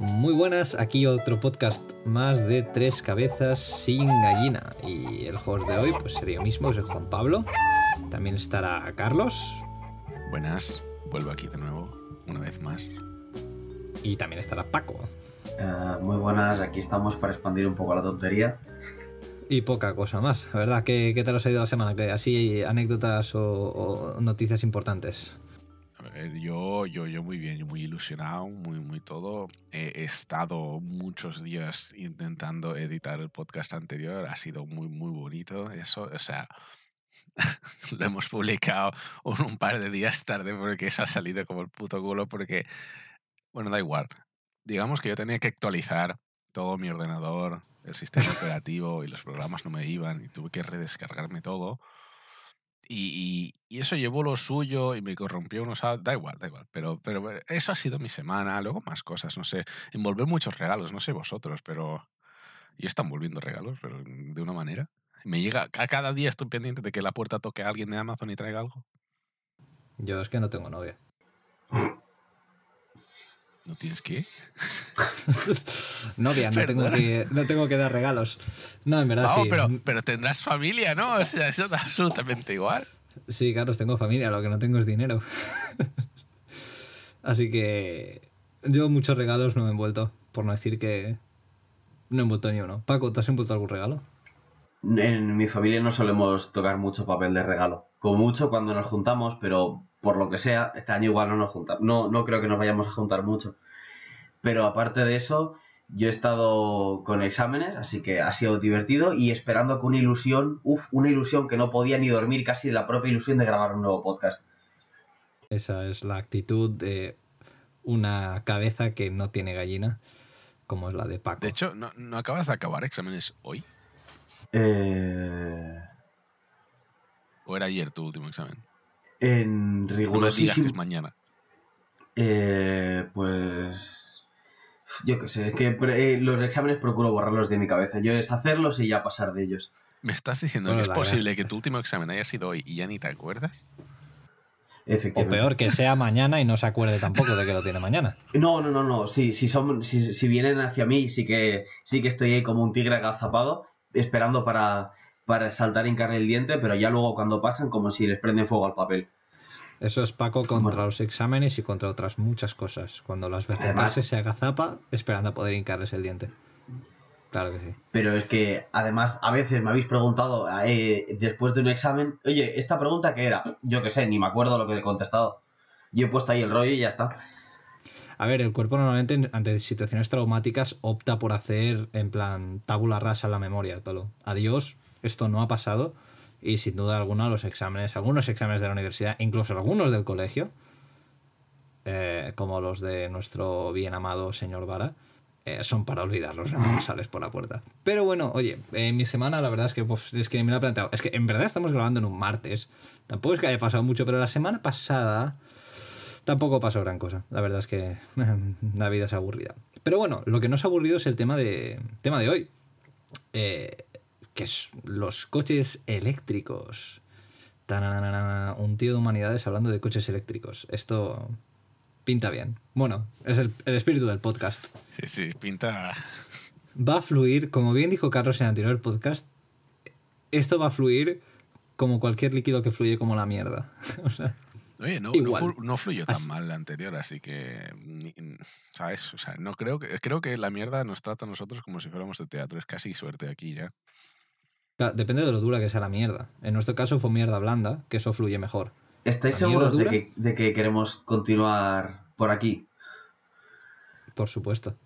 Muy buenas, aquí otro podcast más de tres cabezas sin gallina. Y el host de hoy pues sería yo mismo, soy Juan Pablo. También estará Carlos. Buenas, vuelvo aquí de nuevo, una vez más. Y también estará Paco. Uh, muy buenas, aquí estamos para expandir un poco la tontería. Y poca cosa más, ¿verdad? ¿Qué, qué tal os ha ido la semana? ¿Qué, así anécdotas o, o noticias importantes? Ver, yo, yo, yo muy bien, muy ilusionado, muy, muy todo. He estado muchos días intentando editar el podcast anterior, ha sido muy, muy bonito eso. O sea, lo hemos publicado un, un, par de días tarde porque eso ha salido como el puto culo porque, bueno, da igual. Digamos que yo tenía que actualizar todo mi ordenador, el sistema operativo y los programas no me iban y tuve que redescargarme todo. Y, y, y, eso llevó lo suyo y me corrompió unos... Da igual, da igual. Pero, pero eso ha sido mi semana. Luego más cosas, no sé. Envolver muchos regalos, no sé vosotros, pero... Y están volviendo regalos, pero de una manera. Me llega... Cada día estoy pendiente de que la puerta toque a alguien de Amazon y traiga algo. Yo es que no tengo novia. ¿No tienes qué? Novia, no tengo, que, no tengo que dar regalos. No, en verdad no, sí. Pero, pero tendrás familia, ¿no? O sea, eso da absolutamente igual. Sí, Carlos, tengo familia, lo que no tengo es dinero. Así que yo muchos regalos no me he envuelto, por no decir que no he envuelto ni uno. Paco, ¿te has envuelto algún regalo? En mi familia no solemos tocar mucho papel de regalo. Como mucho cuando nos juntamos, pero por lo que sea, este año igual no nos juntamos. No, no creo que nos vayamos a juntar mucho. Pero aparte de eso, yo he estado con exámenes, así que ha sido divertido y esperando con una ilusión, uff, una ilusión que no podía ni dormir casi de la propia ilusión de grabar un nuevo podcast. Esa es la actitud de una cabeza que no tiene gallina, como es la de Paco. De hecho, ¿no, no acabas de acabar exámenes hoy? Eh... ¿O era ayer tu último examen? En rigurosísimo... No mañana. Eh, pues... Yo qué sé, es que eh, los exámenes procuro borrarlos de mi cabeza. Yo es hacerlos y ya pasar de ellos. ¿Me estás diciendo bueno, que es posible verdad. que tu último examen haya sido hoy y ya ni te acuerdas? O peor, que sea mañana y no se acuerde tampoco de que lo tiene mañana. No, no, no, no. Sí, si, son, si, si vienen hacia mí, sí que, sí que estoy ahí como un tigre agazapado, esperando para, para saltar y hincarle el diente, pero ya luego cuando pasan, como si les prenden fuego al papel. Eso es Paco contra bueno. los exámenes y contra otras muchas cosas. Cuando las veces se agazapa esperando a poder hincarles el diente. Claro que sí. Pero es que, además, a veces me habéis preguntado eh, después de un examen, oye, ¿esta pregunta qué era? Yo qué sé, ni me acuerdo lo que he contestado. Yo he puesto ahí el rollo y ya está. A ver, el cuerpo normalmente ante situaciones traumáticas opta por hacer en plan tabula rasa en la memoria. Todo. Adiós, esto no ha pasado. Y sin duda alguna los exámenes, algunos exámenes de la universidad, incluso algunos del colegio, eh, como los de nuestro bien amado señor Vara, eh, son para olvidarlos cuando sales por la puerta. Pero bueno, oye, en mi semana la verdad es que, pues, es que me lo he planteado. Es que en verdad estamos grabando en un martes. Tampoco es que haya pasado mucho, pero la semana pasada tampoco pasó gran cosa. La verdad es que la vida es aburrida. Pero bueno, lo que no es aburrido es el tema de, tema de hoy. Eh, que es los coches eléctricos. Un tío de humanidades hablando de coches eléctricos. Esto pinta bien. Bueno, es el, el, espíritu del podcast. Sí, sí, pinta. Va a fluir, como bien dijo Carlos en el anterior podcast, esto va a fluir como cualquier líquido que fluye como la mierda. o sea, Oye, no, no, no, fluyó tan así. mal la anterior, así que, ¿sabes? O sea, no creo que, creo que la mierda nos trata a nosotros como si fuéramos de teatro. Es casi suerte aquí ya. Claro, depende de lo dura que sea la mierda. En nuestro caso fue mierda blanda, que eso fluye mejor. ¿Estáis seguros de que, de que queremos continuar por aquí? Por supuesto.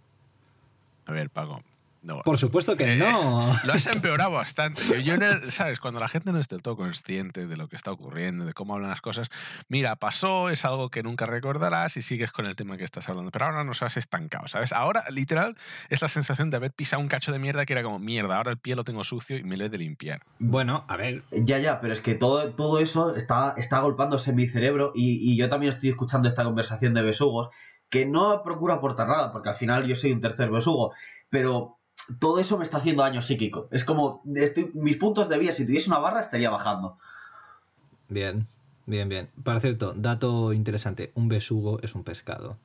A ver, Paco, no. Por supuesto que eh, no. Lo has empeorado bastante. Yo, yo, ¿sabes? Cuando la gente no es del todo consciente de lo que está ocurriendo, de cómo hablan las cosas, mira, pasó, es algo que nunca recordarás y sigues con el tema que estás hablando. Pero ahora nos has estancado, ¿sabes? Ahora, literal, es la sensación de haber pisado un cacho de mierda que era como, mierda, ahora el pie lo tengo sucio y me lo he de limpiar. Bueno, a ver. Ya, ya, pero es que todo, todo eso está, está golpándose en mi cerebro y, y yo también estoy escuchando esta conversación de besugos que no procuro aportar nada, porque al final yo soy un tercer besugo, pero todo eso me está haciendo daño psíquico. Es como, estoy, mis puntos de vida, si tuviese una barra, estaría bajando. Bien, bien, bien. Para cierto, dato interesante, un besugo es un pescado.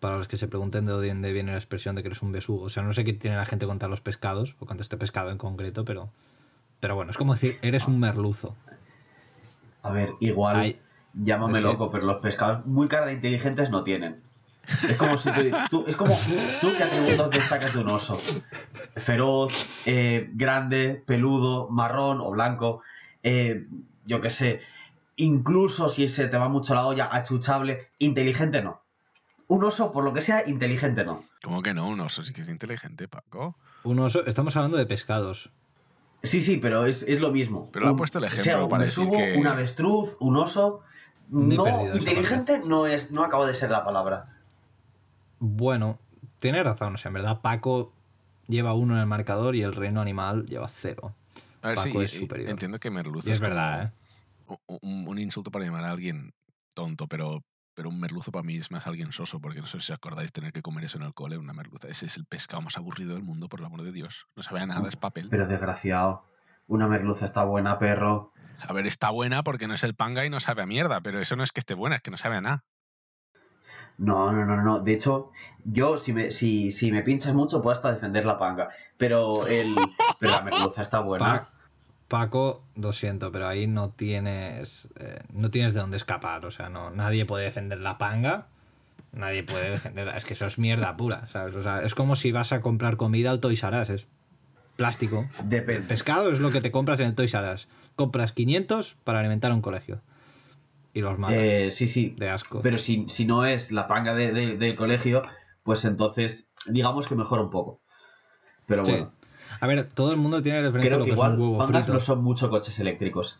para los que se pregunten de dónde viene la expresión de que eres un besugo. O sea, no sé qué tiene la gente contra los pescados, o contra este pescado en concreto, pero, pero bueno, es como decir, eres un merluzo. A ver, igual, Ay, llámame es que- loco, pero los pescados muy cara de inteligentes no tienen. Es como si tú, tú- es como tú qué atributos destacas de un oso. Feroz, eh, grande, peludo, marrón o blanco. eh, yo qué sé. Incluso si se te va mucho la olla, achuchable, inteligente no. Un oso, por lo que sea, inteligente no. ¿Cómo que no? Un oso sí que es inteligente, Paco. Un oso, estamos hablando de pescados. Sí, sí, pero es, es lo mismo. Pero le ha puesto el ejemplo sea un para decir que- un avestruz, un oso. Ni No, inteligente no es, no acaba de ser la palabra. Bueno, tiene razón. O sea, en verdad, Paco lleva uno en el marcador y el reino animal lleva cero. A ver, Paco sí, es y- superior. entiendo que merluzo Y es verdad, ¿eh? un, un insulto para llamar a alguien tonto, pero, pero un merluzo para mí es más alguien soso, porque no sé si os acordáis tener que comer eso en el cole, una merluza. Ese es el pescado más aburrido del mundo, por el amor de Dios. No sabe a nada, es papel. Pero desgraciado. Una merluza está buena, perro. A ver, está buena porque no es el panga y no sabe a mierda, pero eso no es que esté buena, es que no sabe a nada. No, no, no, no. De hecho, yo si me, si, si me pinchas mucho puedo hasta defender la panga. Pero el. Pero la merluza está buena. Pa- Paco, lo siento, pero ahí no tienes eh, no tienes de dónde escapar. O sea, no, nadie puede defender la panga. Nadie puede defender. Es que eso es mierda pura, ¿sabes? O sea, es como si vas a comprar comida al Toys R Us, Es plástico. El Depende. pescado es lo que te compras en el Toys R Us. Compras 500 para alimentar a un colegio. Y los matas. Eh, sí, sí. de asco. Pero si, si no es la panga de- de- del colegio, pues entonces digamos que mejora un poco. Pero Sí. bueno. A ver, todo el mundo tiene referencia a lo que que es igual un huevo frito. no son mucho coches eléctricos.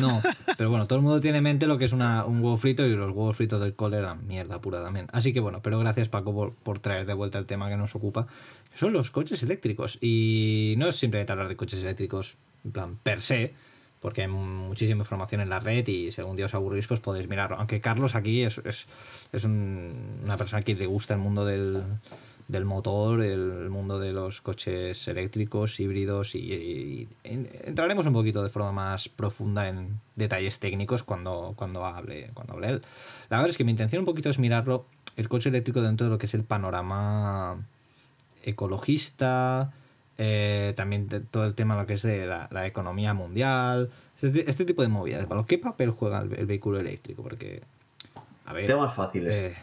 No, pero bueno, todo el mundo tiene en mente lo que es una- un huevo frito y los huevos fritos del cole eran mierda pura también. Así que bueno, pero gracias Paco por, por traer de vuelta el tema que nos ocupa, que son los coches eléctricos. Y no es simplemente hablar de coches eléctricos, en plan, per se, porque hay muchísima información en la red y si algún día os pues podéis mirarlo. Aunque Carlos aquí es, es, es un- una persona que le gusta el mundo del, del motor, el mundo de los coches eléctricos, híbridos y, y- y entraremos un poquito de forma más profunda en detalles técnicos cuando, cuando, hable, cuando hable él. La verdad es que mi intención un poquito es mirarlo, el coche eléctrico dentro de lo que es el panorama ecologista, eh, también de todo el tema lo que es de la, la economía mundial, este, este tipo de movidas. ¿vale? ¿Qué papel juega el, el vehículo eléctrico? Porque, a ver... Temas fáciles. Eh,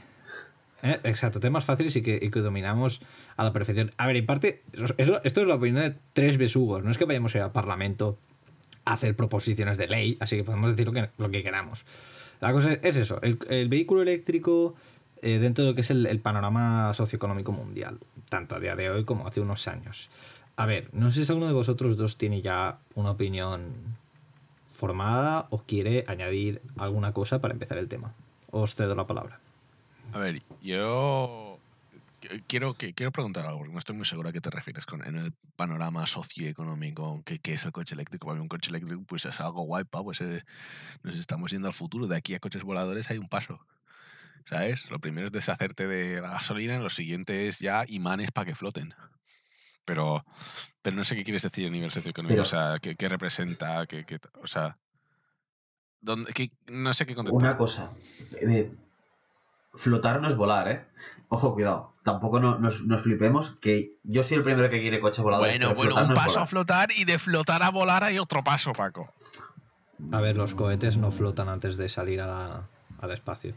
eh, exacto, temas fáciles y que, y que dominamos a la perfección. A ver, en parte, es lo- esto es la opinión de tres besugos. No es que vayamos a ir al Parlamento a hacer proposiciones de ley, así que podemos decir lo que, lo que queramos. La cosa es, es eso, el, el vehículo eléctrico eh, dentro de lo que es el, el panorama socioeconómico mundial, tanto a día de hoy como hace unos años. A ver, no sé si alguno de vosotros dos tiene ya una opinión formada o quiere añadir alguna cosa para empezar el tema. Os cedo la palabra. A ver, yo qu- quiero, quiero preguntar algo, porque no estoy muy seguro a qué te refieres con en el panorama socioeconómico, que es el coche eléctrico. Para un coche eléctrico pues es algo guay, pa, pues eh, nos estamos yendo al futuro. De aquí a coches voladores hay un paso. ¿Sabes? Lo primero es deshacerte de la gasolina, lo siguiente es ya imanes para que floten. Pero, pero no sé qué quieres decir a nivel socioeconómico, Pero- o sea, qué, qué representa, qué, qué- o sea, ¿dónde, qué- no sé qué contestar. Una cosa. eh, flotar no es volar, ¿eh? Ojo, cuidado. Tampoco no- nos, nos flipemos, que yo soy el primero que quiere coche volador. Bueno, bueno, un no paso a flotar y de flotar a volar hay otro paso, Paco. A ver, los cohetes no flotan antes de salir a la- al espacio.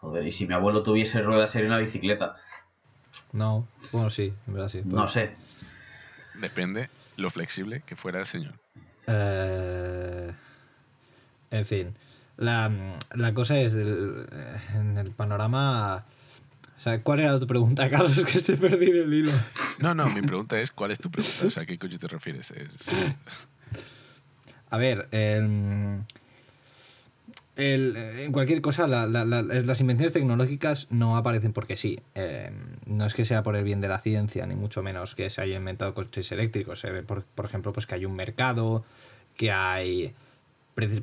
Joder, y si mi abuelo tuviese ruedas sería una bicicleta. No, bueno, sí, en verdad sí. No sé. Depende lo flexible que fuera el señor. Eh, en fin, la, la cosa es del- en el panorama. O sea, ¿cuál era tu pregunta, Carlos? Que se perdí del hilo. No, no, mi pregunta es, ¿cuál es tu pregunta? O sea, ¿a qué coño te refieres? Es- A ver, el- el- en cualquier cosa, la- la- las invenciones tecnológicas no aparecen porque sí. Eh, no es que sea por el bien de la ciencia, ni mucho menos que se haya inventado coches eléctricos. Se ve, por, por ejemplo, pues que hay un mercado, que hay,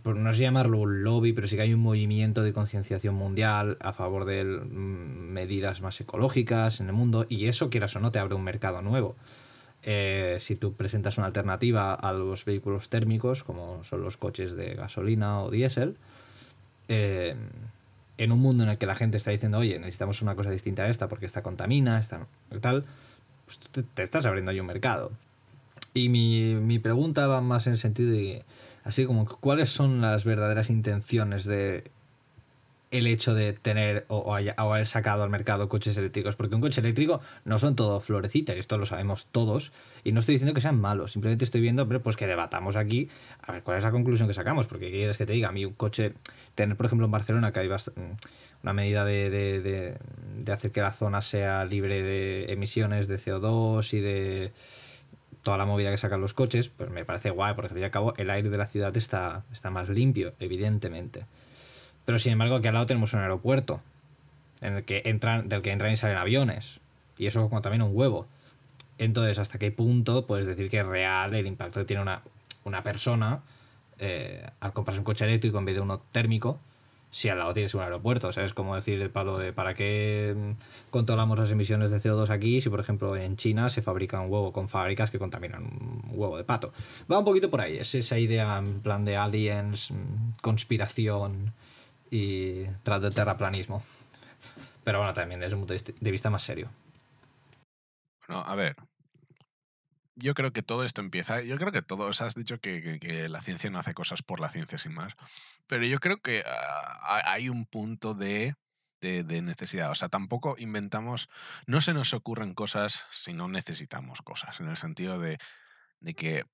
no sé llamarlo un lobby, pero sí que hay un movimiento de concienciación mundial a favor de mm, medidas más ecológicas en el mundo, y eso, quieras o no, te abre un mercado nuevo. Eh, si tú presentas una alternativa a los vehículos térmicos, como son los coches de gasolina o diésel, eh, en un mundo en el que la gente está diciendo, oye, necesitamos una cosa distinta a esta porque esta contamina, esta tal, pues te, te estás abriendo ahí un mercado. Y mi, mi pregunta va más en el sentido de, así como, ¿cuáles son las verdaderas intenciones de el hecho de tener o, o haber sacado al mercado coches eléctricos? Porque un coche eléctrico no son todo florecita, y esto lo sabemos todos, y no estoy diciendo que sean malos, simplemente estoy viendo, pues que debatamos aquí, a ver cuál es la conclusión que sacamos, porque ¿qué quieres que te diga? A mí un coche, tener por ejemplo en Barcelona, que hay bast- una medida de, de- de- de hacer que la zona sea libre de emisiones de CO2 y de toda la movida que sacan los coches, pues me parece guay, porque al fin y al cabo el aire de la ciudad está, está más limpio, evidentemente. Pero sin embargo, aquí al lado tenemos un aeropuerto en el que entran, del que entran y salen aviones. Y eso como también un huevo. Entonces, ¿hasta qué punto puedes decir que es real el impacto que tiene una, una persona eh, al comprarse un coche eléctrico en vez de uno térmico? Si al lado tienes un aeropuerto, ¿sabes? Como decir el palo de ¿para qué controlamos las emisiones de CO2 aquí si, por ejemplo, en China se fabrica un huevo con fábricas que contaminan un huevo de pato? Va un poquito por ahí, es esa idea en plan de aliens, mm, conspiración y tras del terraplanismo. Pero bueno, también desde un punto de vista- más serio. Bueno, a ver. Yo creo que todo esto empieza. Yo creo que todo. O has dicho que, que- la ciencia no hace cosas por la ciencia sin más. Pero yo creo que ah, ha- hay un punto de, de, de necesidad. O sea, tampoco inventamos. No se nos ocurren cosas si no necesitamos cosas. En el sentido de, de que.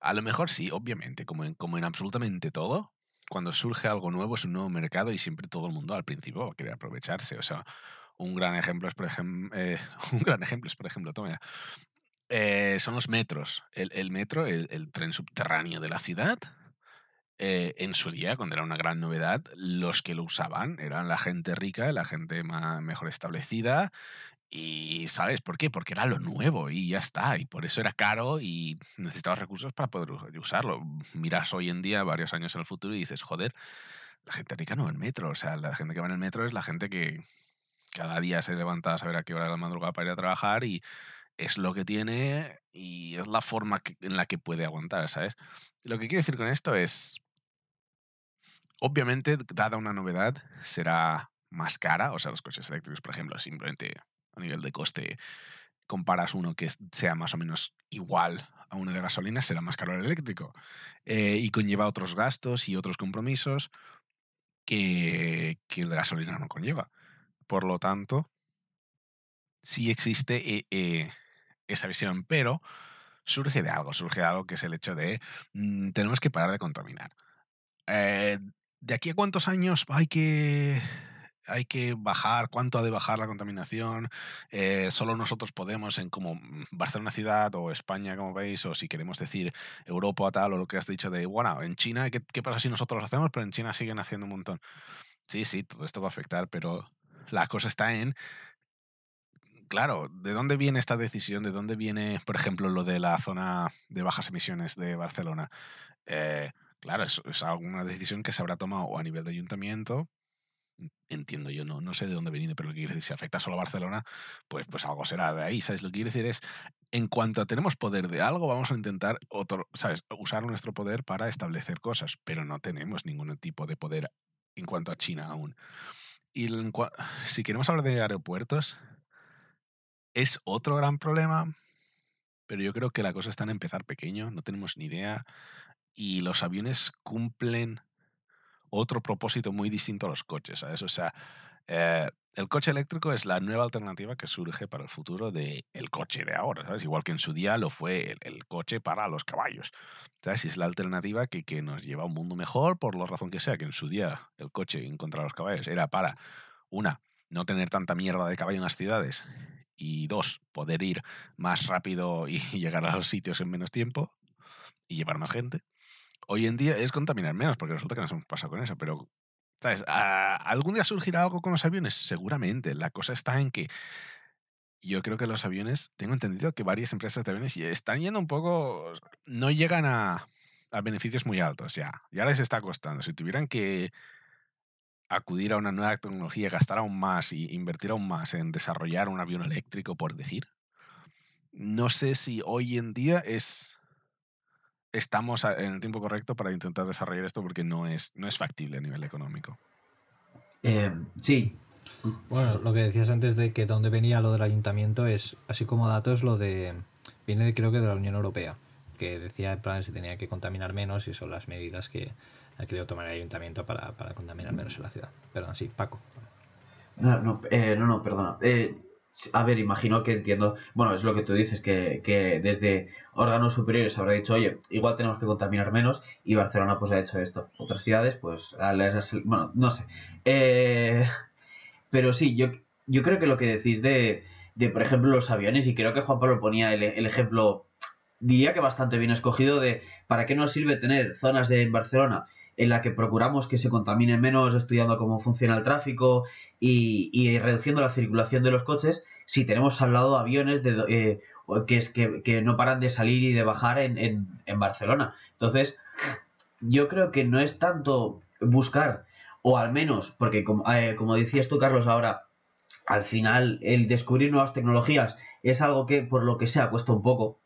A lo mejor sí, obviamente, como en, como en absolutamente todo. Cuando surge algo nuevo es un nuevo mercado y siempre todo el mundo al principio va a querer aprovecharse. O sea, un gran ejemplo es, por ejemplo, un gran ejemplo es, por ejemplo, toma ya, eh, son los metros. El, el metro, el, el tren subterráneo de la ciudad, eh, en su día, cuando era una gran novedad, los que lo usaban eran la gente rica, la gente ma- mejor establecida. Y ¿sabes por qué? Porque era lo nuevo y ya está. Y por eso era caro y necesitabas recursos para poder usarlo. Miras hoy en día, varios años en el futuro, y dices, joder, la gente rica no va en metro. O sea, la gente que va en el metro es la gente que cada día se levanta a saber a qué hora de la madrugada para ir a trabajar y es lo que tiene y es la forma en la que puede aguantar, ¿sabes? Lo que quiero decir con esto es, obviamente, dada una novedad, será más cara, o sea, los coches eléctricos, por ejemplo, simplemente a nivel de coste, comparas uno que sea más o menos igual a uno de gasolina, será más caro el eléctrico. Eh, y conlleva otros gastos y otros compromisos que, que el de gasolina no conlleva. Por lo tanto, sí existe eh, eh, esa visión, pero surge de algo, surge de algo que es el hecho de mm, tenemos que parar de contaminar. ¿De aquí a cuántos años hay que, hay que bajar? ¿Cuánto ha de bajar la contaminación? Eh, solo nosotros podemos en como mm, Barcelona ciudad o España, como veis, o si queremos decir Europa tal, o lo que has dicho de, bueno, en China, ¿qué, pasa si nosotros lo hacemos? Pero en China siguen haciendo un montón. Sí, sí, todo esto va a afectar, pero la cosa está en claro, ¿de dónde viene esta decisión? ¿De dónde viene, por ejemplo, lo de la zona de bajas emisiones de Barcelona? Eh, claro, es, es alguna decisión que se habrá tomado a nivel de ayuntamiento. Entiendo yo, no, no sé de dónde venido, pero lo que quiero decir, si afecta solo a Barcelona, pues, pues algo será de ahí, ¿sabes? Lo que quiero decir es, en cuanto a tenemos poder de algo, vamos a intentar, otro, ¿sabes? Usar nuestro poder para establecer cosas, pero no tenemos ningún tipo de poder en cuanto a China aún. Y si queremos hablar de aeropuertos, es otro gran problema, pero yo creo que la cosa está en empezar pequeño, no tenemos ni idea, y los aviones cumplen otro propósito muy distinto a los coches, ¿sabes? O sea, eh, el coche eléctrico es la nueva alternativa que surge para el futuro del coche de ahora, ¿sabes? Igual que en su día lo fue el, el coche para los caballos, ¿sabes? Y es la alternativa que, que nos lleva a un mundo mejor por la razón que sea, que en su día el coche en contra de los caballos era para, una, no tener tanta mierda de caballo en las ciudades, y dos, poder ir más rápido y llegar a los sitios en menos tiempo y llevar más gente. Hoy en día es contaminar menos, porque resulta que nos hemos pasado con eso, pero ¿sabes? Ah, ¿Algún día surgirá algo con los aviones? Seguramente. La cosa está en que yo creo que los aviones, tengo entendido que varias empresas de aviones están yendo un poco, no llegan a, a beneficios muy altos ya, ya les está costando. Si tuvieran que acudir a una nueva tecnología, gastar aún más y invertir aún más en desarrollar un avión eléctrico, por decir, no sé si hoy en día es estamos en el tiempo correcto para intentar desarrollar esto porque no es, no es factible a nivel económico. Eh, sí. Bueno, lo que decías antes de que dónde venía lo del ayuntamiento es, así como datos, lo de. Viene de, creo que de la Unión Europea, que decía en plan si tenía que contaminar menos y son las medidas que ha querido tomar el ayuntamiento para, para contaminar menos en la ciudad. Perdón, sí, Paco. No, no, eh, no, no, perdona. Eh, a ver, imagino que entiendo. Bueno, es lo que tú dices, que, que, desde órganos superiores habrá dicho, oye, igual tenemos que contaminar menos, y Barcelona pues ha hecho esto. Otras ciudades, pues, bueno, no sé. Eh, pero sí, yo, yo creo que lo que decís de, de, por ejemplo, los aviones, y creo que Juan Pablo ponía el, el ejemplo, diría que bastante bien escogido, de para qué nos sirve tener zonas en Barcelona en la que procuramos que se contamine menos estudiando cómo funciona el tráfico y, reduciendo la circulación de los coches si tenemos al lado aviones de, eh, que, es, que, no paran de salir y de bajar en, en, Barcelona. Entonces, yo creo que no es tanto buscar, o al menos, porque como, eh, como decías tú, Carlos, ahora, al final el descubrir nuevas tecnologías es algo que, por lo que sea, cuesta un poco.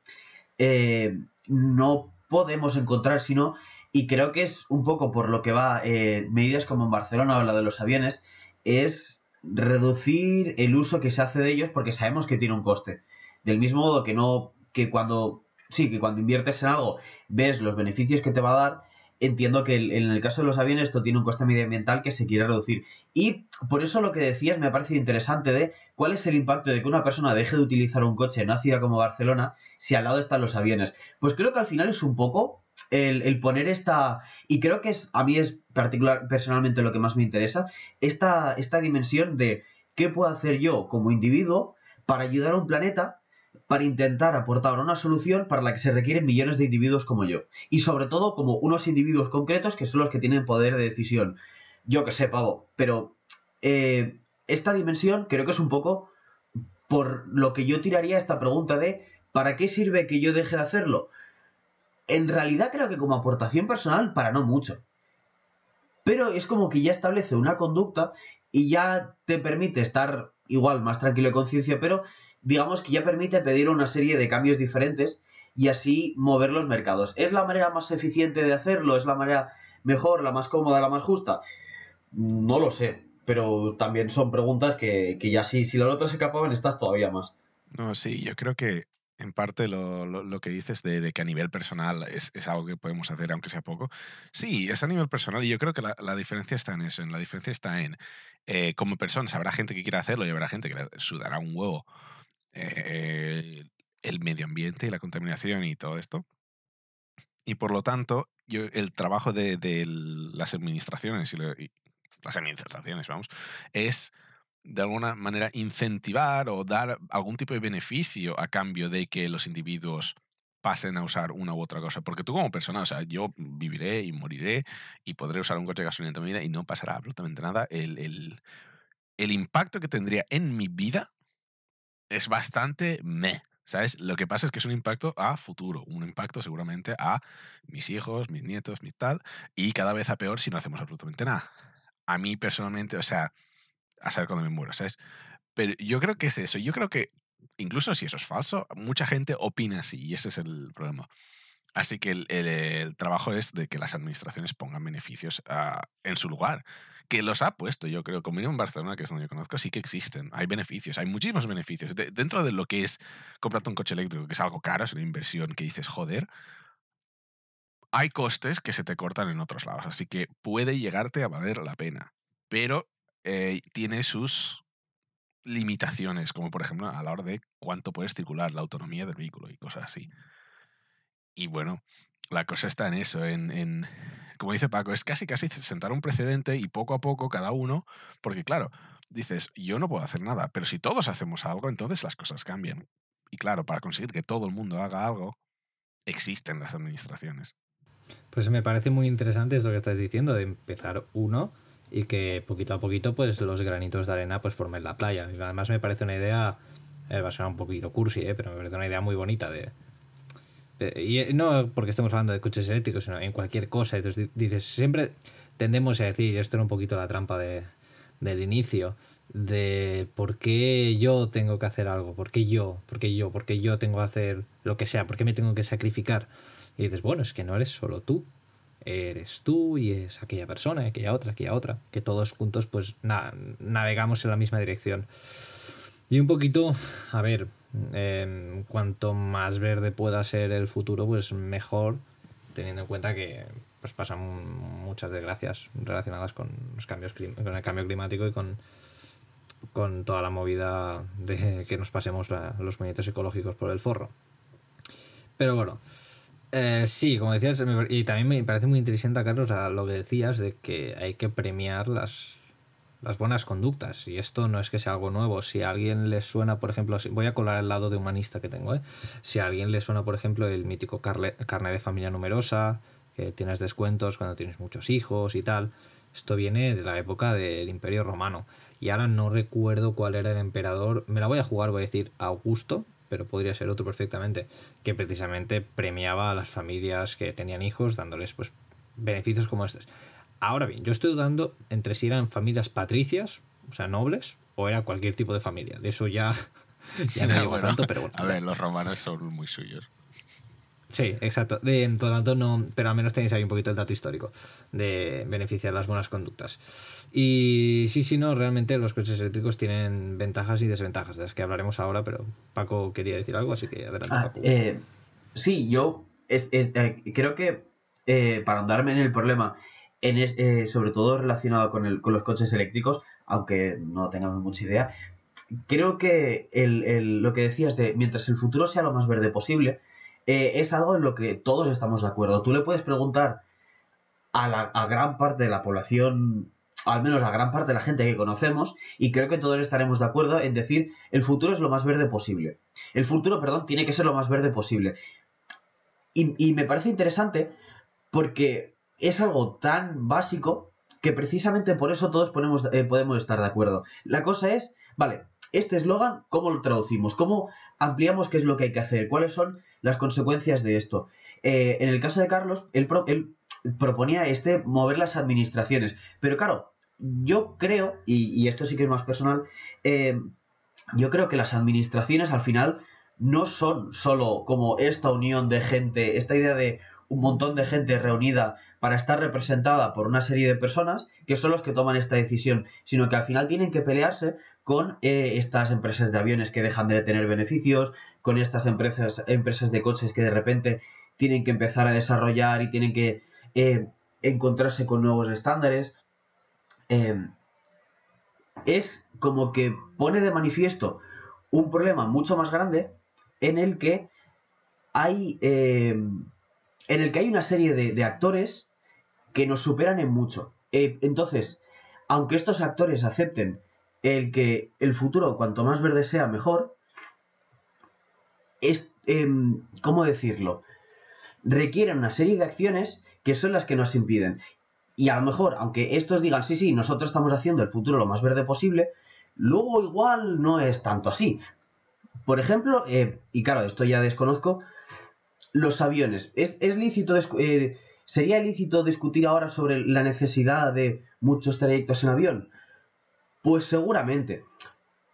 Eh, no podemos encontrar sino y creo que es un poco por lo que va eh, medidas como en Barcelona o la de los aviones, es reducir el uso que se hace de ellos porque sabemos que tiene un coste. Del mismo modo que no, que cuando, sí, que cuando inviertes en algo ves los beneficios que te va a dar, entiendo que en el caso de los aviones esto tiene un coste medioambiental que se quiere reducir. Y por eso lo que decías me parece interesante de cuál es el impacto de que una persona deje de utilizar un coche en una ciudad como Barcelona si al lado están los aviones. Pues creo que al final es un poco el, poner esta, y creo que es, a mí es particular, personalmente lo que más me interesa, esta, esta dimensión de qué puedo hacer yo como individuo para ayudar a un planeta, para intentar aportar una solución para la que se requieren millones de individuos como yo. Y sobre todo como unos individuos concretos que son los que tienen poder de decisión. Yo que sé, pavo, pero eh, esta dimensión creo que es un poco por lo que yo tiraría esta pregunta de ¿para qué sirve que yo deje de hacerlo? En realidad creo que como aportación personal, para no mucho. Pero es como que ya establece una conducta y ya te permite estar igual más tranquilo de conciencia, pero digamos que ya permite pedir una serie de cambios diferentes y así mover los mercados. ¿Es la manera más eficiente de hacerlo? ¿Es la manera mejor, la más cómoda, la más justa? No lo sé, pero también son preguntas que, ya sí, si los otros se escapaban, estás todavía más. No, sí, yo creo que en parte lo, lo, que dices de, que a nivel personal es, es, algo que podemos hacer, aunque sea poco. Sí, es a nivel personal y yo creo que la, la diferencia está en eso. En la diferencia está en, eh, como personas, habrá gente que quiera hacerlo y habrá gente que le sudará un huevo eh, el medio ambiente y la contaminación y todo esto. Y por lo tanto, yo, el trabajo de, de las administraciones las administraciones, vamos, es de alguna manera incentivar o dar algún tipo de beneficio a cambio de que los individuos pasen a usar una u otra cosa. Porque tú como persona, o sea, yo viviré y moriré y podré usar un coche de gasolina en mi vida y no pasará absolutamente nada. El, el, el impacto que tendría en mi vida es bastante meh. ¿Sabes? Lo que pasa es que es un impacto a futuro, un impacto seguramente a mis hijos, mis nietos, mi tal, y cada vez a peor si no hacemos absolutamente nada. A mí personalmente, o sea, a saber cuándo me muero, ¿sabes? Pero yo creo que es eso. Yo creo que, incluso si eso es falso, mucha gente opina así y ese es el problema. Así que el, trabajo es de que las administraciones pongan beneficios ah, en su lugar. Que los ha puesto, yo creo, como en Barcelona, que es donde yo conozco, sí que existen. Hay beneficios, hay muchísimos beneficios. dentro de lo que es comprarte un coche eléctrico, que es algo caro, es una inversión que dices, joder, hay costes que se te cortan en otros lados. Así que puede llegarte a valer la pena. Pero eh, tiene sus limitaciones, como por ejemplo a la hora de cuánto puedes circular, la autonomía del vehículo y cosas así. Y bueno, la cosa está en eso, en, en, como dice Paco, es casi casi sentar un precedente y poco a poco cada uno, porque claro, dices, yo no puedo hacer nada, pero si todos hacemos algo, entonces las cosas cambian. Y claro, para conseguir que todo el mundo haga algo, existen las administraciones. Pues me parece muy interesante eso que estás diciendo, de empezar uno y que poquito a poquito pues los granitos de arena pues formen la playa. Y además me parece una idea, eh, va a sonar un poquito cursi, eh, pero me parece una idea muy bonita de... y eh, no porque estemos hablando de coches eléctricos, sino en cualquier cosa. Entonces dices, siempre tendemos a decir, y esto era un poquito la trampa de, del inicio, de por qué yo tengo que hacer algo, por qué yo, por qué yo, por qué yo tengo que hacer lo que sea, por qué me tengo que sacrificar. Y dices, bueno, es que no eres solo tú, eres tú y es aquella persona, aquella otra, aquella otra, que todos juntos pues navegamos en la misma dirección. Y un poquito, a ver, em, cuanto más verde pueda ser el futuro, pues mejor, teniendo en cuenta que pues pasan muchas desgracias relacionadas con los cambios con el cambio climático y con, con toda la movida de que nos pasemos los movimientos ecológicos por el forro. Pero bueno, eh, sí, como decías, y también me parece muy interesante, Carlos, lo que decías de que hay que premiar las, las buenas conductas. Y esto no es que sea algo nuevo. Si a alguien le suena, por ejemplo, voy a colar el lado de humanista que tengo, ¿eh? si a alguien le suena, por ejemplo, el mítico carne de familia numerosa, que tienes descuentos cuando tienes muchos hijos y tal. Esto viene de la época del Imperio Romano. Y ahora no recuerdo cuál era el emperador. Me la voy a jugar, voy a decir Augusto, pero podría ser otro perfectamente, que precisamente premiaba a las familias que tenían hijos dándoles pues beneficios como estos. Ahora bien, yo estoy dudando entre si eran familias patricias, o sea, nobles, o era cualquier tipo de familia. De eso ya, ya no digo tanto, pero bueno. A ver, los romanos son muy suyos. Sí, exacto. De, por lo tanto, no, pero al menos tenéis ahí un poquito el dato histórico de beneficiar las buenas conductas. Y sí, sí, no, realmente los coches eléctricos tienen ventajas y desventajas, de las que hablaremos ahora, pero Paco quería decir algo, así que adelante, ah, Paco. Eh, sí, yo eh, creo que eh, para andarme en el problema, en sobre todo relacionado con, con los coches eléctricos, aunque no tengamos mucha idea, creo que lo que decías de mientras el futuro sea lo más verde posible, eh, es algo en lo que todos estamos de acuerdo. Tú le puedes preguntar a, la, gran parte de la población, al menos a gran parte de la gente que conocemos, y creo que todos estaremos de acuerdo en decir el futuro es lo más verde posible. El futuro, perdón, tiene que ser lo más verde posible. Y, me parece interesante porque es algo tan básico que precisamente por eso todos eh, podemos estar de acuerdo. La cosa es, vale, este eslogan, ¿cómo lo traducimos? ¿Cómo ampliamos qué es lo que hay que hacer? ¿Cuáles son las consecuencias de esto. Eh, en el caso de Carlos, él, proponía este mover las administraciones. Pero claro, yo creo, y, esto sí que es más personal, eh, yo creo que las administraciones al final no son solo como esta unión de gente, esta idea de un montón de gente reunida para estar representada por una serie de personas que son los que toman esta decisión, sino que al final tienen que pelearse con eh, estas empresas de aviones que dejan de tener beneficios, con estas empresas, empresas de coches que de repente tienen que empezar a desarrollar y tienen que eh, encontrarse con nuevos estándares. Em, es como que pone de manifiesto un problema mucho más grande en el que hay em, en el que hay una serie de, actores que nos superan en mucho. Eh, entonces, aunque estos actores acepten el que el futuro, cuanto más verde sea, mejor, es, em, ¿cómo decirlo? Requieren una serie de acciones que son las que nos impiden. Y a lo mejor, aunque estos digan, sí, sí, nosotros estamos haciendo el futuro lo más verde posible, luego igual no es tanto así. Por ejemplo, eh, y claro, esto ya desconozco, los aviones. ¿Es, lícito, eh, sería lícito discutir ahora sobre la necesidad de muchos trayectos en avión? Pues seguramente.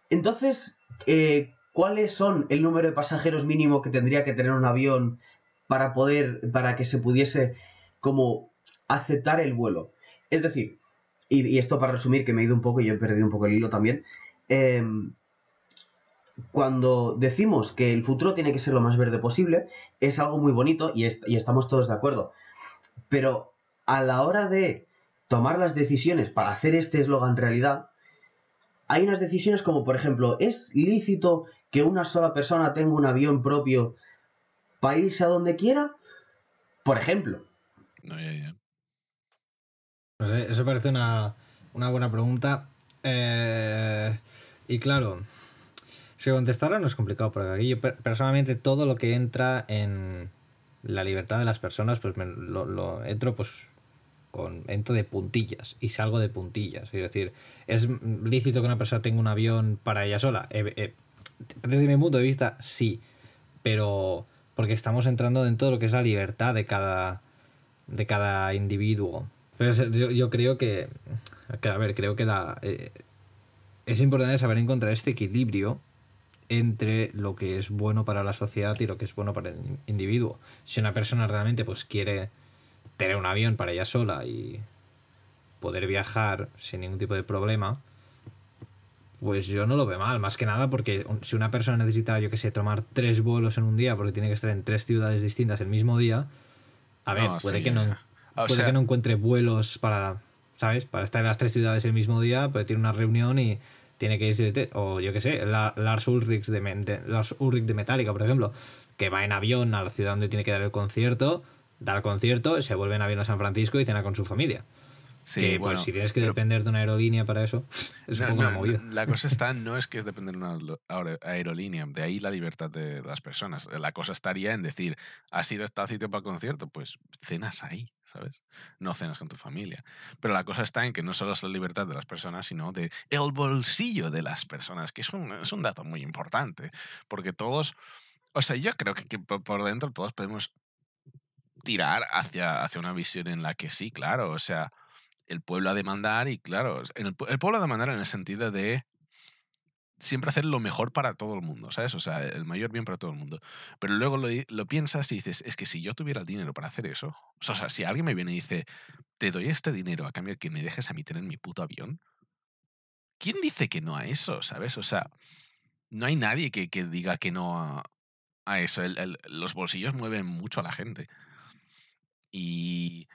Entonces, eh, ¿cuáles son el número de pasajeros mínimo que tendría que tener un avión para poder, para que se pudiese como aceptar el vuelo? Es decir, y, esto para resumir, que me he ido un poco y he perdido un poco el hilo también, em, cuando decimos que el futuro tiene que ser lo más verde posible, es algo muy bonito y, y estamos todos de acuerdo. Pero a la hora de tomar las decisiones para hacer este eslogan realidad, hay unas decisiones como, por ejemplo, ¿es lícito que una sola persona tenga un avión propio para irse a donde quiera? Por ejemplo. No, No sé, eso parece una, buena pregunta. Eh, y claro, si contestarla no es complicado, porque aquí yo personalmente todo lo que entra en la libertad de las personas, pues me, lo, entro pues con entro de puntillas y salgo de puntillas. Es decir, ¿es lícito que una persona tenga un avión para ella sola? Eh, eh, desde mi punto de vista, sí. Pero porque estamos entrando dentro de lo que es la libertad de cada, de cada individuo. Pero yo, creo que, a ver, creo que eh, es importante saber encontrar este equilibrio entre lo que es bueno para la sociedad y lo que es bueno para el individuo. Si una persona realmente pues quiere tener un avión para ella sola y poder viajar sin ningún tipo de problema, pues yo no lo veo mal, más que nada porque si una persona necesita, yo que sé, tomar tres vuelos en un día porque tiene que estar en tres ciudades distintas el mismo día, a ver, puede, que, no, puede que no encuentre vuelos para, ¿sabes? Para estar en las tres ciudades el mismo día, pero tiene una reunión y tiene que irse, o yo que sé, Lars Ulrich de, Lars Ulrich de Metallica, por ejemplo, que va en avión a la ciudad donde tiene que dar el concierto, da el concierto, se vuelve en avión a San Francisco y cena con su familia. Sí, que, pues, si tienes que depender de una aerolínea para eso, es un poco una movida. La cosa está, no es que es depender de una aerolínea, de ahí la libertad de las personas. La cosa estaría en decir, ¿has ido a este sitio para el concierto? Pues cenas ahí, ¿sabes? No cenas con tu familia. Pero la cosa está en que no solo es la libertad de las personas, sino de el bolsillo de las personas, que es un, es un dato muy importante. Porque todos, o sea, yo creo que, que por dentro todos podemos tirar hacia, hacia una visión en la que sí, claro, o sea, el pueblo a demandar y claro, el, pueblo a demandar en el sentido de siempre hacer lo mejor para todo el mundo, ¿sabes? O sea, el mayor bien para todo el mundo. Pero luego lo, piensas y dices, es que si yo tuviera el dinero para hacer eso, o sea, si alguien me viene y dice, te doy este dinero a cambio de que me dejes a mí tener mi puto avión, ¿quién dice que no a eso, ¿sabes? O sea, no hay nadie que, que diga que no a, a eso. los bolsillos mueven mucho a la gente. Y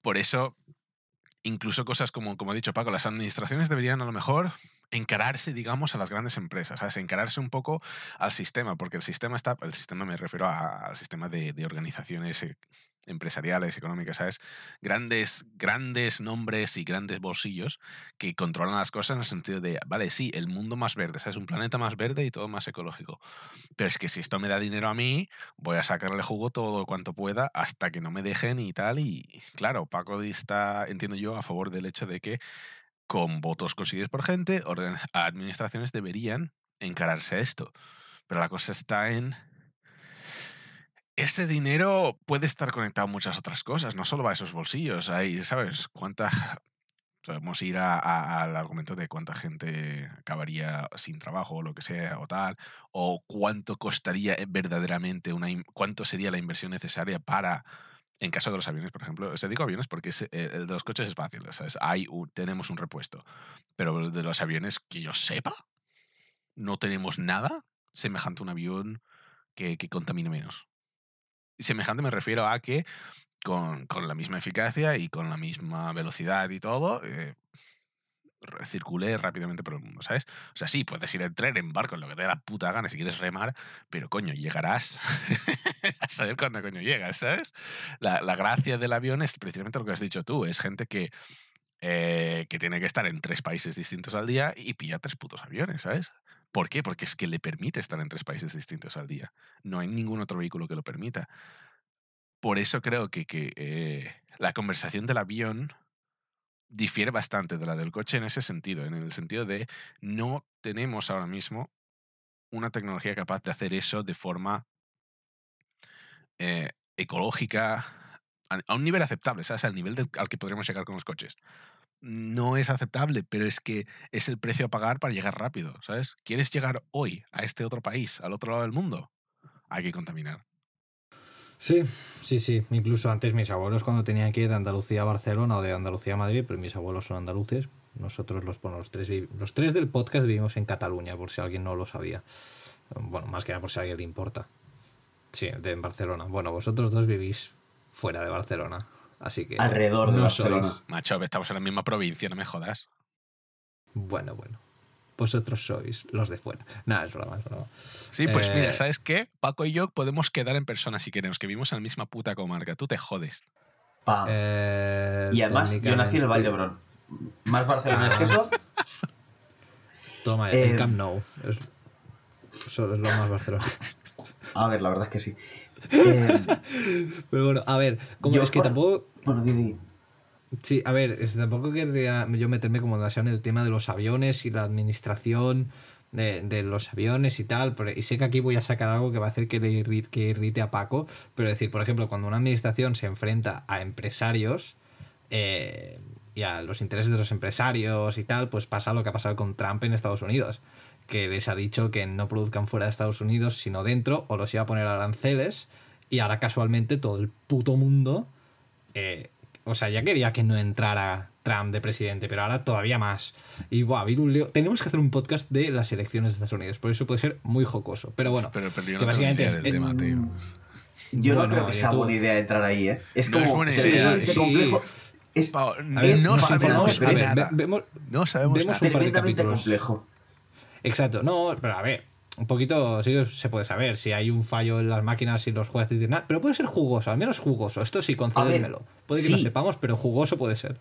por eso incluso cosas como, como ha dicho Paco, las administraciones deberían a lo mejor encararse, digamos, a las grandes empresas, ¿sabes? Encararse un poco al sistema, porque el sistema está, el sistema me refiero al sistema de, de organizaciones eh, empresariales, económicas, ¿sabes? Grandes, grandes nombres y grandes bolsillos que controlan las cosas en el sentido de, vale, sí, el mundo más verde, ¿sabes? Un planeta más verde y todo más ecológico. Pero es que si esto me da dinero a mí, voy a sacarle jugo todo cuanto pueda hasta que no me dejen y tal. Y claro, Paco está, entiendo yo, a favor del hecho de que con votos conseguidos por gente, administraciones deberían encararse a esto. Pero la cosa está en ese dinero puede estar conectado a muchas otras cosas, no solo a esos bolsillos. Ahí, ¿sabes? ¿Cuánta. Podemos ir al argumento de cuánta gente acabaría sin trabajo o lo que sea o tal, o cuánto costaría verdaderamente una. cuánto sería la inversión necesaria para. En caso de los aviones, por ejemplo, se digo aviones porque eh, el de los coches es fácil, ¿sabes? Hay tenemos un repuesto. Pero de los aviones, que yo sepa, no tenemos nada semejante a un avión que, que contamine menos semejante me refiero a que con, la misma eficacia y con la misma velocidad y todo, eh, circule rápidamente por el mundo, ¿sabes? O sea, sí, puedes ir en tren, en barco, en lo que te dé la puta gana si quieres remar, pero coño, llegarás a saber cuándo coño llegas, ¿sabes? La, gracia del avión es precisamente lo que has dicho tú, es gente que, eh, que tiene que estar en tres países distintos al día y pilla tres putos aviones, ¿sabes? ¿Por qué? Porque es que le permite estar en tres países distintos al día. No hay ningún otro vehículo que lo permita. Por eso creo que, eh, la conversación del avión difiere bastante de la del coche en ese sentido, en el sentido de no tenemos ahora mismo una tecnología capaz de hacer eso de forma eh, ecológica a, un nivel aceptable, ¿sabes? Al nivel al que podríamos llegar con los coches no es aceptable, pero es que es el precio a pagar para llegar rápido, ¿sabes? ¿Quieres llegar hoy a este otro país, al otro lado del mundo? Hay que contaminar. Sí, sí, sí. Incluso antes mis abuelos cuando tenían que ir de Andalucía a Barcelona o de Andalucía a Madrid, pero mis abuelos son andaluces. Nosotros los, los, tres, los tres del podcast vivimos en Cataluña, por si alguien no lo sabía. Bueno, más que nada por si a alguien le importa. Sí, de en Barcelona. Bueno, vosotros dos vivís fuera de Barcelona. Así que. Alrededor de Barcelona. Macho, estamos en la misma provincia, no me jodas. Bueno, bueno. Vosotros sois los de fuera. Nada, es broma, es broma. Sí, pues mira, eh, ¿sabes qué? Paco y yo podemos quedar en persona si queremos, que vivimos en la misma puta comarca. Tú te jodes. Eh, y además, yo nací en el Valle de ¿Más Barcelona que eso? Toma, el eh, Camp Nou. Es, eso es lo más Barcelona. A ver, la verdad es que sí. Pero bueno, a ver, como es que tampoco. Bueno, Didi. Sí, a ver, tampoco querría yo meterme como demasiado en el tema de los aviones y la administración de, los aviones y tal. Y sé que aquí voy a sacar algo que va a hacer que, le irrite, que irrite a Paco. Pero decir, por ejemplo, cuando una administración se enfrenta a empresarios eh, y a los intereses de los empresarios y tal, pues pasa lo que ha pasado con Trump en Estados Unidos que les ha dicho que no produzcan fuera de Estados Unidos, sino dentro, o los iba a poner aranceles, y ahora casualmente todo el puto mundo eh, o sea, ya quería que no entrara Trump de presidente, pero ahora todavía más. Y buah, ha habido un lío. Tenemos que hacer un podcast de las elecciones de Estados Unidos, por eso puede ser muy jocoso. Pero bueno, Pero, pero yo no que básicamente es. del en- tema, tío. Yo Bueno, no creo que sea tú- buena idea entrar ahí, ¿eh? Es No es como buena idea, sí. Es A ver, no va- sabemos a ver, nada. ve- vemos, No sabemos vemos nada. un par de capítulos. complejo. Exacto, no, pero a ver, un poquito sí se puede saber si hay un fallo en las máquinas y los jueces dicen nada, pero puede ser jugoso, al menos jugoso. Esto sí, concédemelo. Puede que no sí. sepamos, pero jugoso puede ser.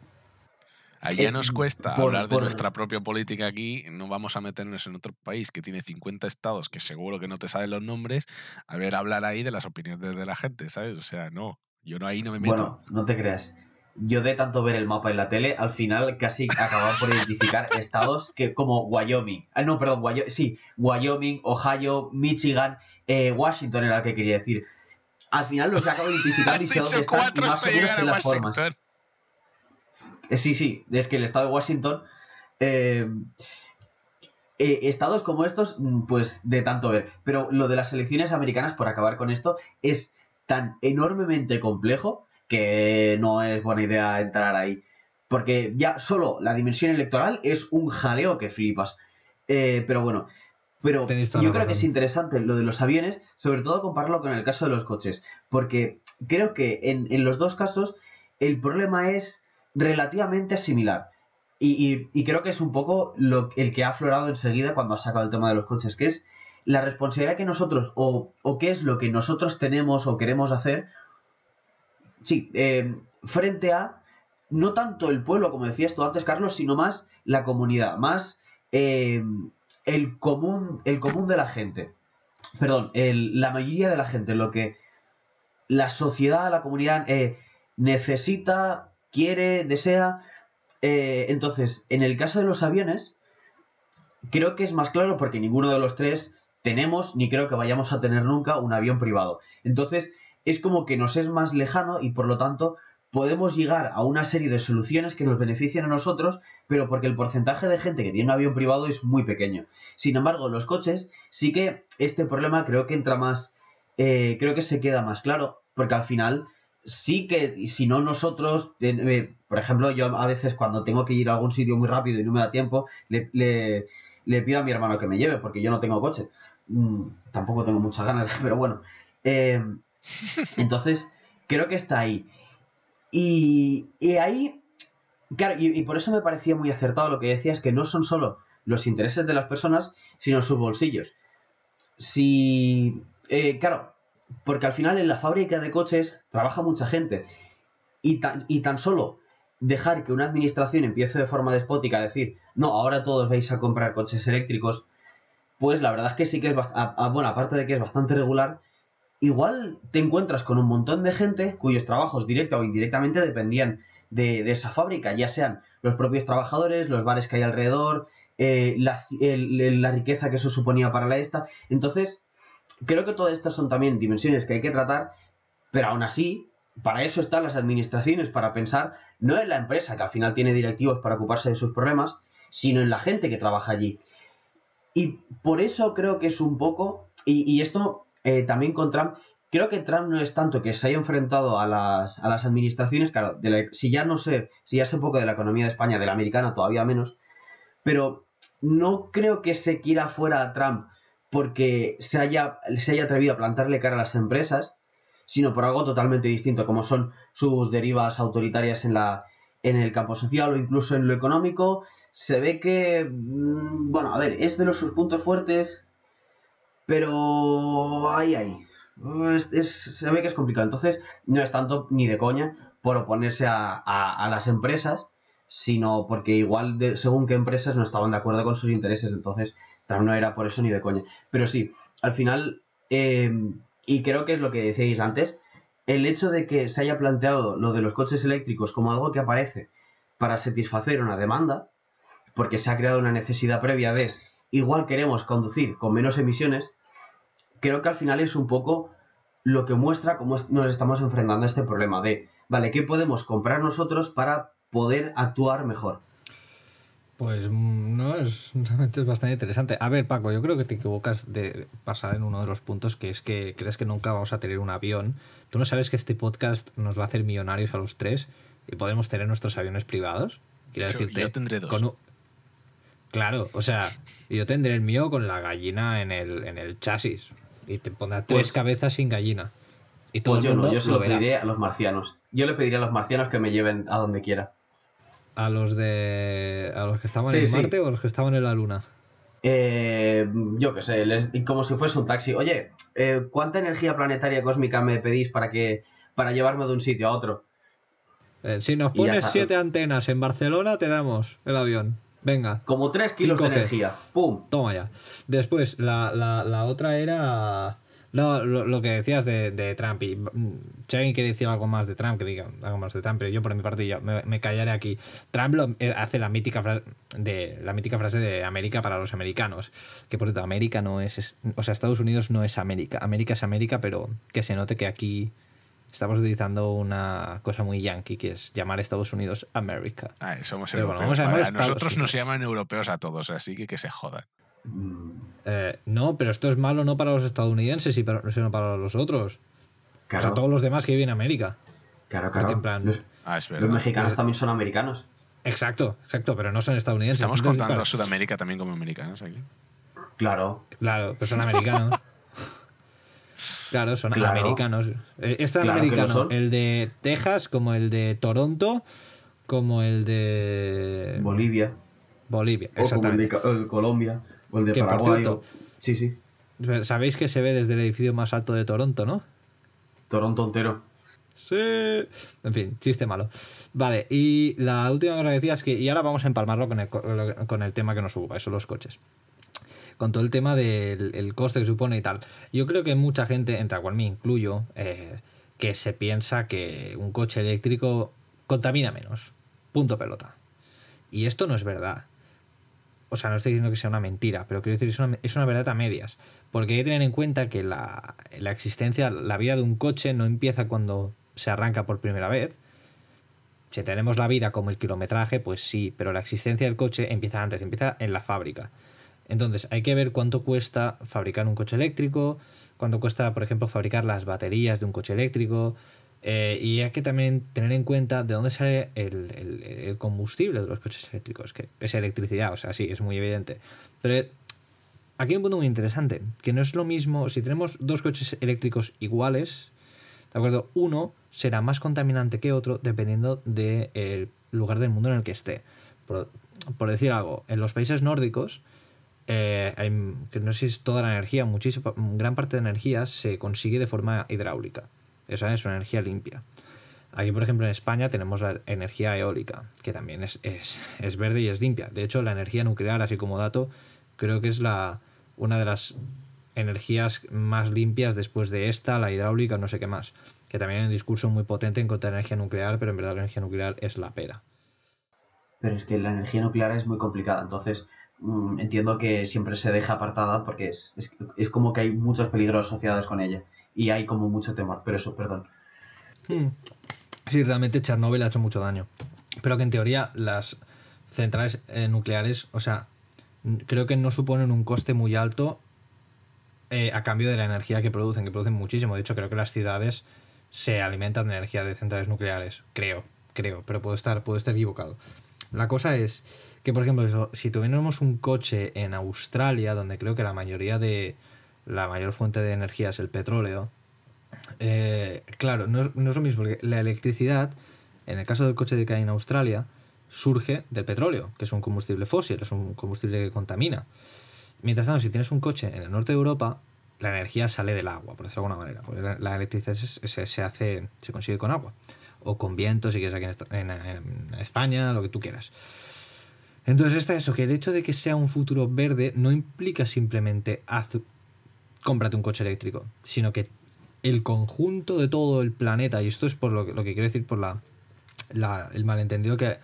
Allá Eh, nos cuesta por- hablar de por- nuestra propia política aquí, no vamos a meternos en otro país que tiene 50 estados que seguro que no te saben los nombres, a ver hablar ahí de las opiniones de la gente, ¿sabes? O sea, no, yo no ahí no me meto. Bueno, no te creas. Yo de tanto ver el mapa en la tele, al final casi acababa por identificar estados que como Wyoming. Ah, no, perdón, Wyo- sí, Wyoming, Ohio, Michigan, eh, Washington era el que quería decir. Al final los acabo identificando y sé dónde están y más o menos en las formas. Eh, Sí, sí, es que el estado de Washington. eh, eh, estados como estos, mm, pues de tanto ver. Pero lo de las elecciones americanas, por acabar con esto, es tan enormemente complejo que no es buena idea entrar ahí. Porque ya solo la dimensión electoral es un jaleo que flipas. Eh, pero bueno, pero yo creo que es interesante lo de los aviones, sobre todo compararlo con el caso de los coches. Porque creo que en, en los dos casos el problema es relativamente similar. Y, y- y creo que es un poco lo, el que ha aflorado enseguida cuando ha sacado el tema de los coches, que es la responsabilidad que nosotros, o, o qué es lo que nosotros tenemos o queremos hacer, sí, eh, frente a no tanto el pueblo, como decías tú antes, Carlos, sino más la comunidad, más eh, el, común, el común de la gente. Perdón, la mayoría de la gente, lo que la sociedad, la comunidad eh, necesita, quiere, desea. Eh, entonces, en el caso de los aviones, creo que es más claro porque ninguno de los tres tenemos ni creo que vayamos a tener nunca un avión privado. Entonces, es como que nos es más lejano y por lo tanto podemos llegar a una serie de soluciones que nos beneficien a nosotros, pero porque el porcentaje de gente que tiene un avión privado es muy pequeño. Sin embargo, los coches sí que este problema creo que entra más, eh, creo que se queda más claro, porque al final sí que, si no nosotros, eh, por ejemplo, yo a veces cuando tengo que ir a algún sitio muy rápido y no me da tiempo, le pido a mi hermano que me lleve, porque yo no tengo coche. Mm, tampoco tengo muchas ganas, pero bueno. Eh, entonces, creo que está ahí. Y, y ahí, claro, y, por eso me parecía muy acertado lo que decías, que no son solo los intereses de las personas, sino sus bolsillos. Si, eh, claro, porque al final en la fábrica de coches trabaja mucha gente y tan, y tan solo dejar que una administración empiece de forma despótica a decir, no, ahora todos vais a comprar coches eléctricos, pues la verdad es que sí que es, a- bueno, aparte de que es bastante regular, igual te encuentras con un montón de gente cuyos trabajos directa o indirectamente dependían de, de esa fábrica, ya sean los propios trabajadores, los bares que hay alrededor, eh, la, la riqueza que eso suponía para la esta. Entonces, creo que todas estas son también dimensiones que hay que tratar, pero aún así, para eso están las administraciones, para pensar no en la empresa, que al final tiene directivos para ocuparse de sus problemas, sino en la gente que trabaja allí. Y por eso creo que es un poco, y, y esto eh, también con Trump, creo que Trump no es tanto que se haya enfrentado a las, a las administraciones, claro, de la- si ya no sé, si ya sé poco de la economía de España, de la americana todavía menos, pero no creo que se quiera fuera a Trump porque se haya, se haya atrevido a plantarle cara a las empresas, sino por algo totalmente distinto, como son sus derivas autoritarias en, la, en el campo social o incluso en lo económico. Se ve que, mm, bueno, a ver, es de los sus puntos fuertes, pero ahí, ahí. Es- se ve que es complicado. Entonces, no es tanto ni de coña por oponerse a, a- a las empresas, sino porque igual, según qué empresas no estaban de acuerdo con sus intereses. Entonces, no era por eso ni de coña. Pero sí, al final, eh, y creo que es lo que decíais antes, el hecho de que se haya planteado lo de los coches eléctricos como algo que aparece para satisfacer una demanda, porque se ha creado una necesidad previa de igual queremos conducir con menos emisiones, creo que al final es un poco lo que muestra cómo nos estamos enfrentando a este problema de, vale, ¿qué podemos comprar nosotros para poder actuar mejor? Pues mm, no, es, realmente es bastante interesante. A ver, Paco, yo creo que te equivocas de pasar en uno de los puntos, que es que crees que nunca vamos a tener un avión. Tú no sabes que este podcast nos va a hacer millonarios a los tres y podemos tener nuestros aviones privados. Quiero Yo- decirte. yo tendré dos. con un- Claro, o sea, yo tendré el mío con la gallina en el, en el chasis. Y te pondrá tres Pues- cabezas sin gallina. Y todo Pues el yo mundo no, yo se lo lo verá. pediré a los marcianos. Yo le pediría a los marcianos que me lleven a donde quiera. A los de. a los que estaban Sí, en sí. Marte o a los que estaban en la Luna. Eh, yo qué sé, les- como si fuese un taxi. Oye, eh, ¿cuánta energía planetaria cósmica me pedís para que para llevarme de un sitio a otro? Eh, si nos pones siete antenas en Barcelona, te damos el avión. Venga, Como 3 kilos de 5G. energía. ¡Pum! toma ya. Después, la, la- la otra era. No, lo, lo que decías de, de Trump. Y, mm, si alguien quiere decir algo más de Trump, que diga algo más de Trump, pero yo por mi parte ya me, me callaré aquí. Trump lo- eh, hace la mítica, frase de, la mítica frase de América para los americanos. Que por cierto, América no es, es- O sea, Estados Unidos no es América. América es América, pero que se note que aquí estamos utilizando una cosa muy yankee, que es llamar a Estados Unidos América. Ah, somos Pero bueno, europeos. vamos a nosotros nos llaman europeos a todos, así que que se jodan. Mm, Eh, no, pero esto es malo no para los estadounidenses, y para- sino para los otros. Claro, O sea, todos los demás que viven en América. claro, claro. en plan- Los, Ah, es los mexicanos también son americanos. Exacto, exacto, pero no son estadounidenses. Estamos Entonces, contando a Sudamérica también como americanos aquí. Claro. Claro, pero son americanos. Claro, son Claro. americanos. Eh, Es tan Claro americano el de Texas como el de Toronto como el de Bolivia. Bolivia. O como el de Exactamente. Colombia. O el de Que, por Paraguay. cierto- o- Sí, sí. Sabéis que se ve desde el edificio más alto de Toronto, ¿no? Toronto entero. Sí. En fin, chiste malo. Vale, y la última cosa que decía es que, y ahora vamos a empalmarlo con el, co- con el tema que nos ocupa, eso los coches. Con todo el tema del el coste que supone y tal. Yo creo que mucha gente, entre la cual me incluyo, eh, que se piensa que un coche eléctrico contamina menos. Punto pelota. Y esto no es verdad. O sea, no estoy diciendo que sea una mentira, pero quiero decir, es una, es una verdad a medias. Porque hay que tener en cuenta que la, la existencia, la vida de un coche no empieza cuando se arranca por primera vez. Si tenemos la vida como el kilometraje, pues sí, pero la existencia del coche empieza antes, empieza en la fábrica. Entonces hay que ver cuánto cuesta fabricar un coche eléctrico, cuánto cuesta, por ejemplo, fabricar las baterías de un coche eléctrico. eh, y hay que también tener en cuenta de dónde sale el, combustible de los coches eléctricos, que es electricidad, o sea, sí, es muy evidente. Pero aquí hay un punto muy interesante, que no es lo mismo, si tenemos dos coches eléctricos iguales, ¿de acuerdo? Uno será más contaminante que otro dependiendo del lugar del mundo en el que esté. Por decir algo, en los países nórdicos, eh, que no sé si es toda la energía, muchísima, gran parte de energía se consigue de forma hidráulica. Esa es una energía limpia. Aquí, por ejemplo, en España tenemos la energía eólica, que también es, es, es verde y es limpia. De hecho, la energía nuclear, así como dato, creo que es la, una de las energías más limpias después de esta, la hidráulica, no sé qué más. Que también hay un discurso muy potente en contra de la energía nuclear, pero en verdad la energía nuclear es la pera. Pero es que la energía nuclear es muy complicada, entonces mm, entiendo que siempre se deja apartada porque es, es, es como que hay muchos peligros asociados con ella y hay como mucho temor, pero eso, perdón. Sí, realmente Chernóbil ha hecho mucho daño. Pero que en teoría las centrales eh, nucleares, o sea, creo que no suponen un coste muy alto eh, a cambio de la energía que producen, que producen muchísimo. De hecho, creo que las ciudades se alimentan de energía de centrales nucleares. Creo, creo, pero puedo estar, puedo estar equivocado. La cosa es que, por ejemplo, si tuviéramos un coche en Australia, donde creo que la mayoría de. la mayor fuente de energía es el petróleo, eh, claro, no es, no es lo mismo, la electricidad, en el caso del coche que hay en Australia, surge del petróleo, que es un combustible fósil, es un combustible que contamina. Mientras tanto, si tienes un coche en el norte de Europa, la energía sale del agua, por decirlo de alguna manera. Porque la, electricidad se- se hace, se consigue con agua. O con viento, si quieres aquí en, España, lo que tú quieras. Entonces está eso, que el hecho de que sea un futuro verde no implica simplemente haz, cómprate un coche eléctrico, sino que el conjunto de todo el planeta, y esto es por lo que, lo que quiero decir por la, el malentendido que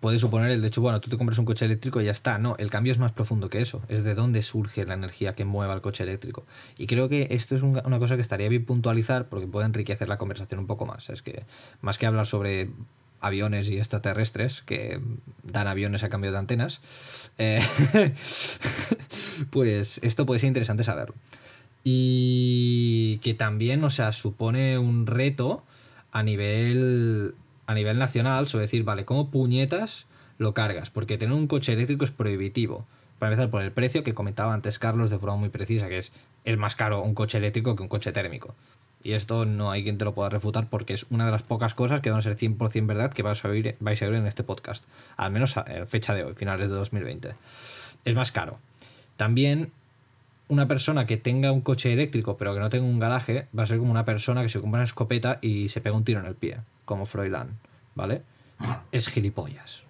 puede suponer el de hecho, bueno, tú te compras un coche eléctrico y ya está. No, el cambio es más profundo que eso. Es de dónde surge la energía que mueva el coche eléctrico. Y creo que esto es un- una cosa que estaría bien puntualizar porque puede enriquecer la conversación un poco más. Es que más que hablar sobre aviones y extraterrestres que dan aviones a cambio de antenas, eh, pues esto puede ser interesante saberlo. Y que también, o sea, supone un reto a nivel, a nivel nacional, sobre decir, vale, ¿cómo puñetas lo cargas? Porque tener un coche eléctrico es prohibitivo. Para empezar por el precio que comentaba antes Carlos de forma muy precisa, que es, es más caro un coche eléctrico que un coche térmico. Y esto no hay quien te lo pueda refutar porque es una de las pocas cosas que van a ser 100% verdad que vais a, oír, vais a oír en este podcast. Al menos a fecha de hoy, finales de 2020. Es más caro. También una persona que tenga un coche eléctrico pero que no tenga un garaje va a ser como una persona que se compra una escopeta y se pega un tiro en el pie, como Froilán, ¿vale? Es gilipollas.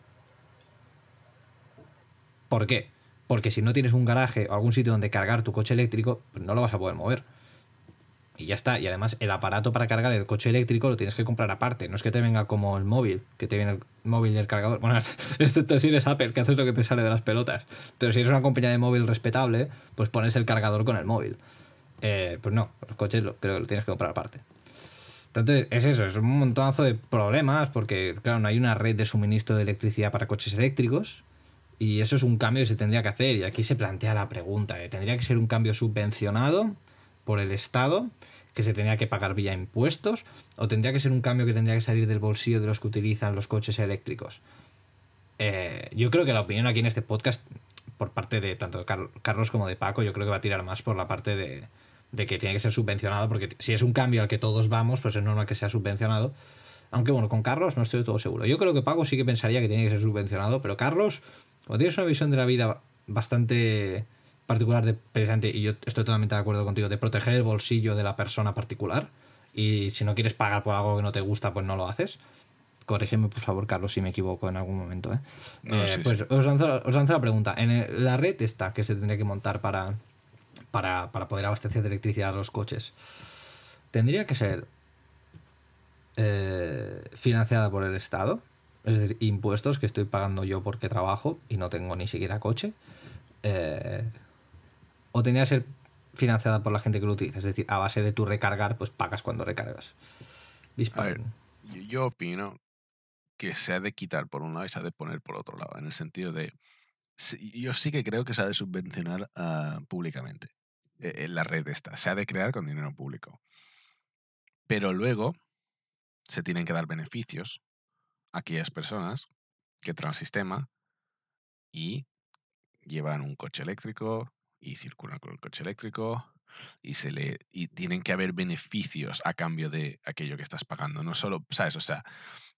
¿Por qué? Porque si no tienes un garaje o algún sitio donde cargar tu coche eléctrico, pues no lo vas a poder mover. Y ya está. Y además el aparato para cargar el coche eléctrico lo tienes que comprar aparte. No es que te venga como el móvil, que te viene el móvil y el cargador. Bueno, esto si eres Apple, que haces lo que te sale de las pelotas. Pero si eres una compañía de móvil respetable, pues pones el cargador con el móvil. Eh, pues no, los coches lo, creo que lo tienes que comprar aparte. Entonces, es eso, es un montonazo de problemas porque, claro, no hay una red de suministro de electricidad para coches eléctricos. Y eso es un cambio que se tendría que hacer. Y aquí se plantea la pregunta, ¿eh? ¿tendría que ser un cambio subvencionado por el Estado? que se tenía que pagar vía impuestos o tendría que ser un cambio que tendría que salir del bolsillo de los que utilizan los coches eléctricos. Eh, yo creo que la opinión aquí en este podcast, por parte de tanto Carlos como de Paco, yo creo que va a tirar más por la parte de, de que tiene que ser subvencionado, porque si es un cambio al que todos vamos, pues es normal que sea subvencionado. Aunque bueno, con Carlos no estoy de todo seguro. Yo creo que Paco sí que pensaría que tiene que ser subvencionado, pero Carlos, como tienes una visión de la vida bastante particular de precisamente, y yo estoy totalmente de acuerdo contigo, de proteger el bolsillo de la persona particular. Y si no quieres pagar por algo que no te gusta, pues no lo haces. Corrígeme, por favor, Carlos, si me equivoco en algún momento. ¿eh? eh pues Os, lanzo, os, la pregunta. En la red esta que se tendría que montar para, para, para, poder abastecer de electricidad a los coches, ¿tendría que ser eh, financiada por el Estado? Es decir, impuestos que estoy pagando yo porque trabajo y no tengo ni siquiera coche. Eh, o tenía que ser financiada por la gente que lo utiliza. Es decir, a base de tu recargar, pues pagas cuando recargas. yo opino que se ha de quitar por un lado y se ha de poner por otro lado, en el sentido de, yo sí que creo que se ha de subvencionar ah, públicamente eh, la red esta, se ha de crear con dinero público. Pero luego se tienen que dar beneficios a aquellas personas que entran al sistema y llevan un coche eléctrico, y circulan con el coche eléctrico y se le y tienen que haber beneficios a cambio de aquello que estás pagando no solo sabes o sea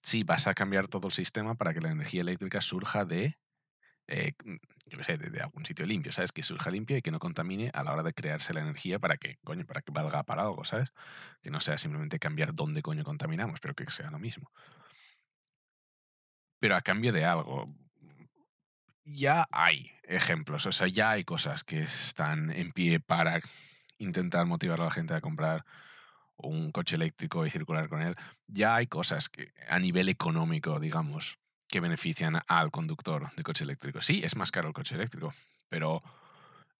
sí vas a cambiar todo el sistema para que la energía eléctrica surja de eh, yo qué sé de, algún sitio limpio sabes que surja limpio y que no contamine a la hora de crearse la energía para que coño para que valga para algo sabes que no sea simplemente cambiar dónde coño contaminamos pero que sea lo mismo. Pero a cambio de algo ya hay ejemplos, o sea, ya hay cosas que están en pie para intentar motivar a la gente a comprar un coche eléctrico y circular con él. Ya hay cosas que a nivel económico, digamos, que benefician al conductor de coche eléctrico. Sí, es más caro el coche eléctrico, pero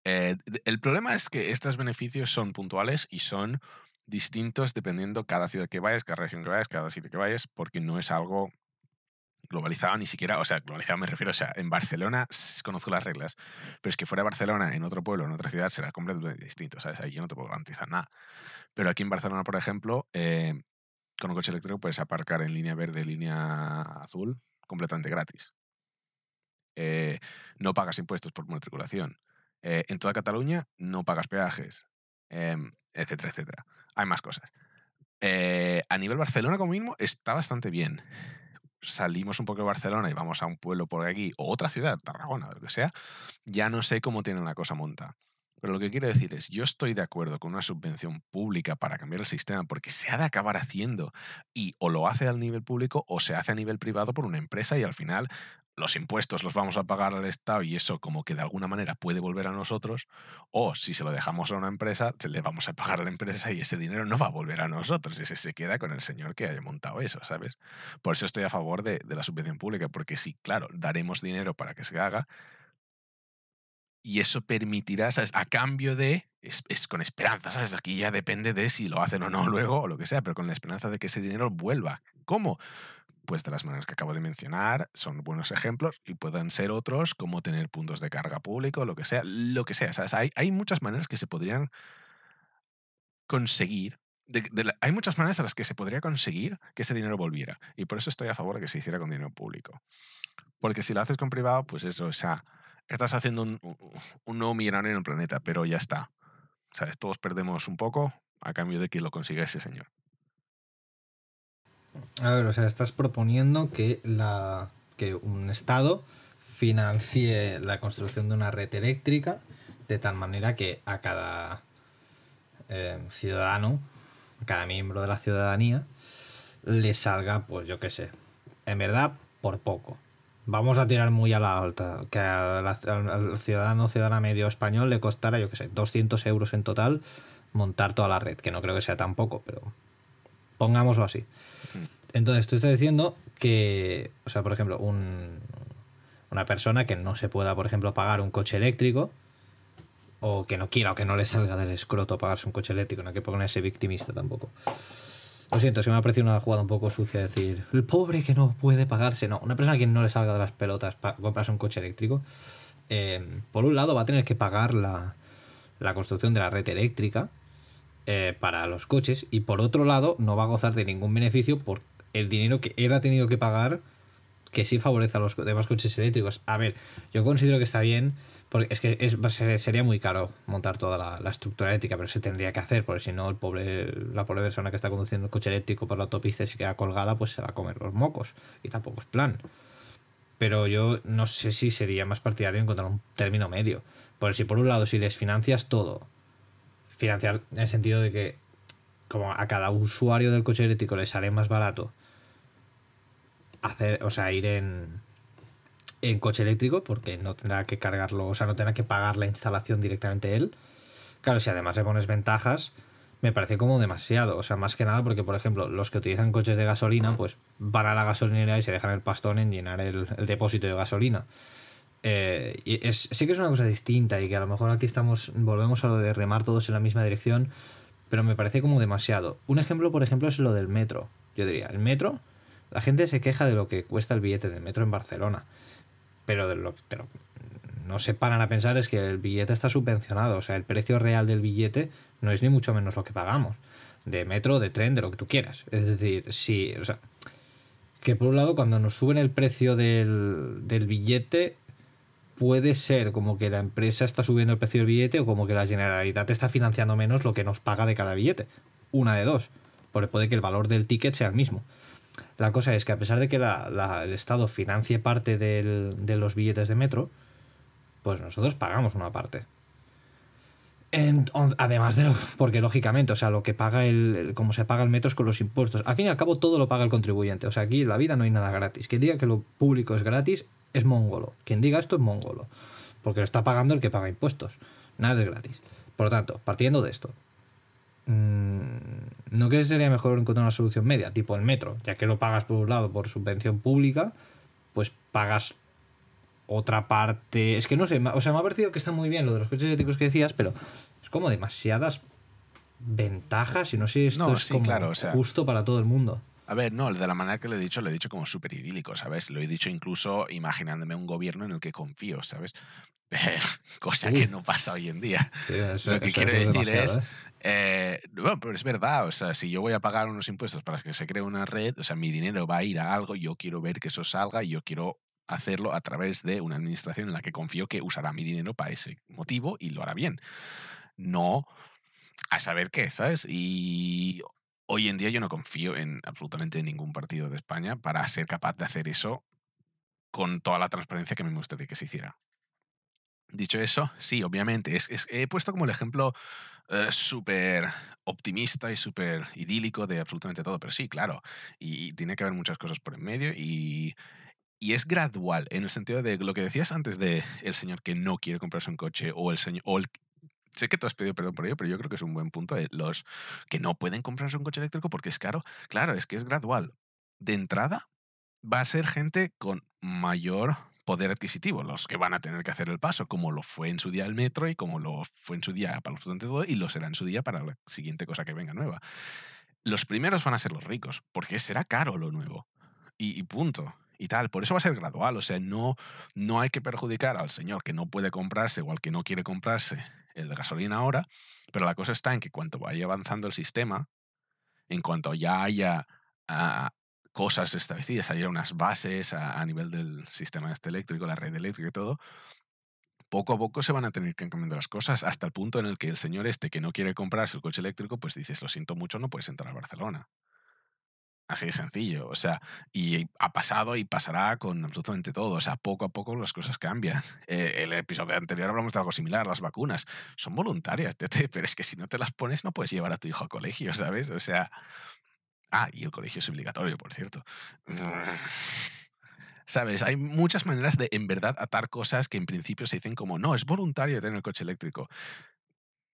eh, el problema es que estos beneficios son puntuales y son distintos dependiendo cada ciudad que vayas, cada región que vayas, cada sitio que vayas, porque no es algo globalizado ni siquiera, o sea, globalizado me refiero, o sea, en Barcelona conozco las reglas, pero es que fuera de Barcelona, en otro pueblo, en otra ciudad, será completamente distinto, ¿sabes? Ahí yo no te puedo garantizar nada. Pero aquí en Barcelona, por ejemplo, eh, con un coche eléctrico puedes aparcar en línea verde, línea azul, completamente gratis. Eh, no pagas impuestos por matriculación. Eh, en toda Cataluña no pagas peajes, em, etcétera, etcétera. Hay más cosas. a nivel Barcelona, como mismo, está bastante bien salimos un poco de Barcelona y vamos a un pueblo por aquí, o otra ciudad, Tarragona, lo que sea, ya no sé cómo tienen la cosa montada. Pero lo que quiero decir es, yo estoy de acuerdo con una subvención pública para cambiar el sistema porque se ha de acabar haciendo y o lo hace al nivel público o se hace a nivel privado por una empresa y al final los impuestos los vamos a pagar al Estado y eso como que de alguna manera puede volver a nosotros, o si se lo dejamos a una empresa, le vamos a pagar a la empresa y ese dinero no va a volver a nosotros, ese se queda con el señor que haya montado eso, ¿sabes? Por eso estoy a favor de, la subvención pública, porque sí, claro, daremos dinero para que se haga, y eso permitirá, ¿sabes? A cambio de, es, con esperanza, ¿sabes? Aquí ya depende de si lo hacen o no luego o lo que sea, pero con la esperanza de que ese dinero vuelva. ¿Cómo? pues de las maneras que acabo de mencionar, son buenos ejemplos y pueden ser otros como tener puntos de carga público, lo que sea, lo que sea. Hay, hay, muchas maneras que se podrían conseguir. hay muchas maneras en las que se podría conseguir que ese dinero volviera. Y por eso estoy a favor de que se hiciera con dinero público. Porque si lo haces con privado, pues eso, o sea, estás haciendo un, un nuevo millonario en el planeta, pero ya está. ¿Sabes? Todos perdemos un poco a cambio de que lo consiga ese señor. A ver, o sea, estás proponiendo que, la, que un Estado financie la construcción de una red eléctrica de tal manera que a cada eh, ciudadano, a cada miembro de la ciudadanía, le salga, pues yo qué sé, en verdad, por poco. Vamos a tirar muy a la alta, que al ciudadano ciudadana medio español le costara, yo qué sé, 200 euros en total montar toda la red, que no creo que sea tan poco, pero pongámoslo así. Entonces, tú estás diciendo que, o sea, por ejemplo, un, una persona que no se pueda, por ejemplo, pagar un coche eléctrico, o que no quiera o que no le salga del escroto pagarse un coche eléctrico, no hay que ponerse victimista tampoco. Lo siento, se me ha parecido una jugada un poco sucia decir, el pobre que no puede pagarse. No, una persona que no le salga de las pelotas para comprarse un coche eléctrico, eh, por un lado va a tener que pagar la, la construcción de la red eléctrica, eh, para los coches y por otro lado no va a gozar de ningún beneficio por el dinero que él ha tenido que pagar que sí favorece a los demás coches eléctricos. A ver, yo considero que está bien porque es que sería muy caro montar toda la, estructura eléctrica, pero se tendría que hacer, porque si no, la pobre persona que está conduciendo el coche eléctrico por la autopista y se queda colgada, pues se va a comer los mocos. Y tampoco es plan. Pero yo no sé si sería más partidario encontrar un término medio. Porque si por un lado, si les financias todo financiar en el sentido de que como a cada usuario del coche eléctrico le sale más barato hacer, o sea, ir en, en coche eléctrico porque no tendrá que cargarlo, o sea, no tendrá que pagar la instalación directamente él. Claro, si además le pones ventajas, me parece como demasiado. O sea, más que nada porque, por ejemplo, los que utilizan coches de gasolina, pues van a la gasolinera y se dejan el pastón en llenar el depósito de gasolina. Eh, sí que es una cosa distinta y que a lo mejor aquí estamos, volvemos a lo de remar todos en la misma dirección, pero me parece como demasiado. Un ejemplo, por ejemplo, es lo del metro. Yo diría, el metro, la gente se queja de lo que cuesta el billete del metro en Barcelona, pero de lo que no se paran a pensar es que el billete está subvencionado, o sea, el precio real del billete no es ni mucho menos lo que pagamos, de metro, de tren, de lo que tú quieras. Es decir, si, o sea, que por un lado cuando nos suben el precio del, del billete puede ser como que la empresa está subiendo el precio del billete o como que la Generalidad está financiando menos lo que nos paga de cada billete. Una de dos. Porque puede que el valor del ticket sea el mismo. La cosa es que a pesar de que el Estado financie parte de los billetes de metro, pues nosotros pagamos una parte. además de lo, porque lógicamente, o sea, lo que paga el, como se paga el metro es con los impuestos. Al fin y al cabo todo lo paga el contribuyente. O sea, aquí en la vida no hay nada gratis. Que diga que lo público es gratis es mongolo. Quien diga esto es mongolo. Porque lo está pagando el que paga impuestos. Nada es gratis. Por lo tanto, partiendo de esto, ¿no crees que sería mejor encontrar una solución media? Tipo el metro, ya que lo pagas por un lado por subvención pública, pues pagas otra parte. Es que no sé, o sea, me ha parecido que está muy bien lo de los coches eléctricos que decías, pero es como demasiadas ventajas y no sé si esto es como justo para todo el mundo. A ver, no, de la manera que lo he dicho, lo he dicho como súper idílico, ¿sabes? Lo he dicho incluso imaginándome un gobierno en el que confío, ¿sabes? Cosa que no pasa hoy en día. lo que quiero decir es, ¿eh? Eh, bueno, pero es verdad, o sea, si yo voy a pagar unos impuestos para que se cree una red, o sea, mi dinero va a ir a algo, yo quiero ver que eso salga y yo quiero hacerlo a través de una administración en la que confío que usará mi dinero para ese motivo y lo hará bien. No a saber qué, ¿sabes? Y Hoy en día yo no confío en absolutamente ningún partido de España para ser capaz de hacer eso con toda la transparencia que me gustaría que se hiciera. Dicho eso, sí, obviamente, es, he puesto como el ejemplo eh, súper optimista y súper idílico de absolutamente todo, pero sí, claro, y, tiene que haber muchas cosas por en medio y, y es gradual, en el sentido de lo que decías antes de el señor que no quiere comprarse un coche o el señor o el, sé que tú has pedido perdón por ello, pero yo creo que es un buen punto. Eh, los que no pueden comprarse un coche eléctrico porque es caro, claro, es que es gradual. De entrada, va a ser gente con mayor poder adquisitivo, los que van a tener que hacer el paso, como lo fue en su día el metro y como lo fue en su día para los todo y lo será en su día para la siguiente cosa que venga nueva. Los primeros van a ser los ricos, porque será caro lo nuevo. y, punto. Y tal, por eso va a ser gradual, o sea, no, no hay que perjudicar al señor que no puede comprarse o al que no quiere comprarse el gasolina ahora, pero la cosa está en que cuando vaya avanzando el sistema, en cuanto ya haya ah, cosas establecidas, haya unas bases a, a, nivel del sistema este eléctrico, la red eléctrica y todo, poco a poco se van a tener que cambiar las cosas hasta el punto en el que el señor este que no quiere comprarse el coche eléctrico, pues dices, lo siento mucho, no puedes entrar a Barcelona. Así de sencillo. O sea, y ha pasado y pasará con absolutamente todo. O sea, poco a poco las cosas cambian. Eh, el episodio anterior hablamos de algo similar. Las vacunas son voluntarias, pero es que si no te las pones no puedes llevar a tu hijo al colegio, ¿sabes? O sea... Ah, y el colegio es obligatorio, por cierto. ¿Sabes? Hay muchas maneras de, en verdad, atar cosas que en principio se dicen como, no, es voluntario tener el coche eléctrico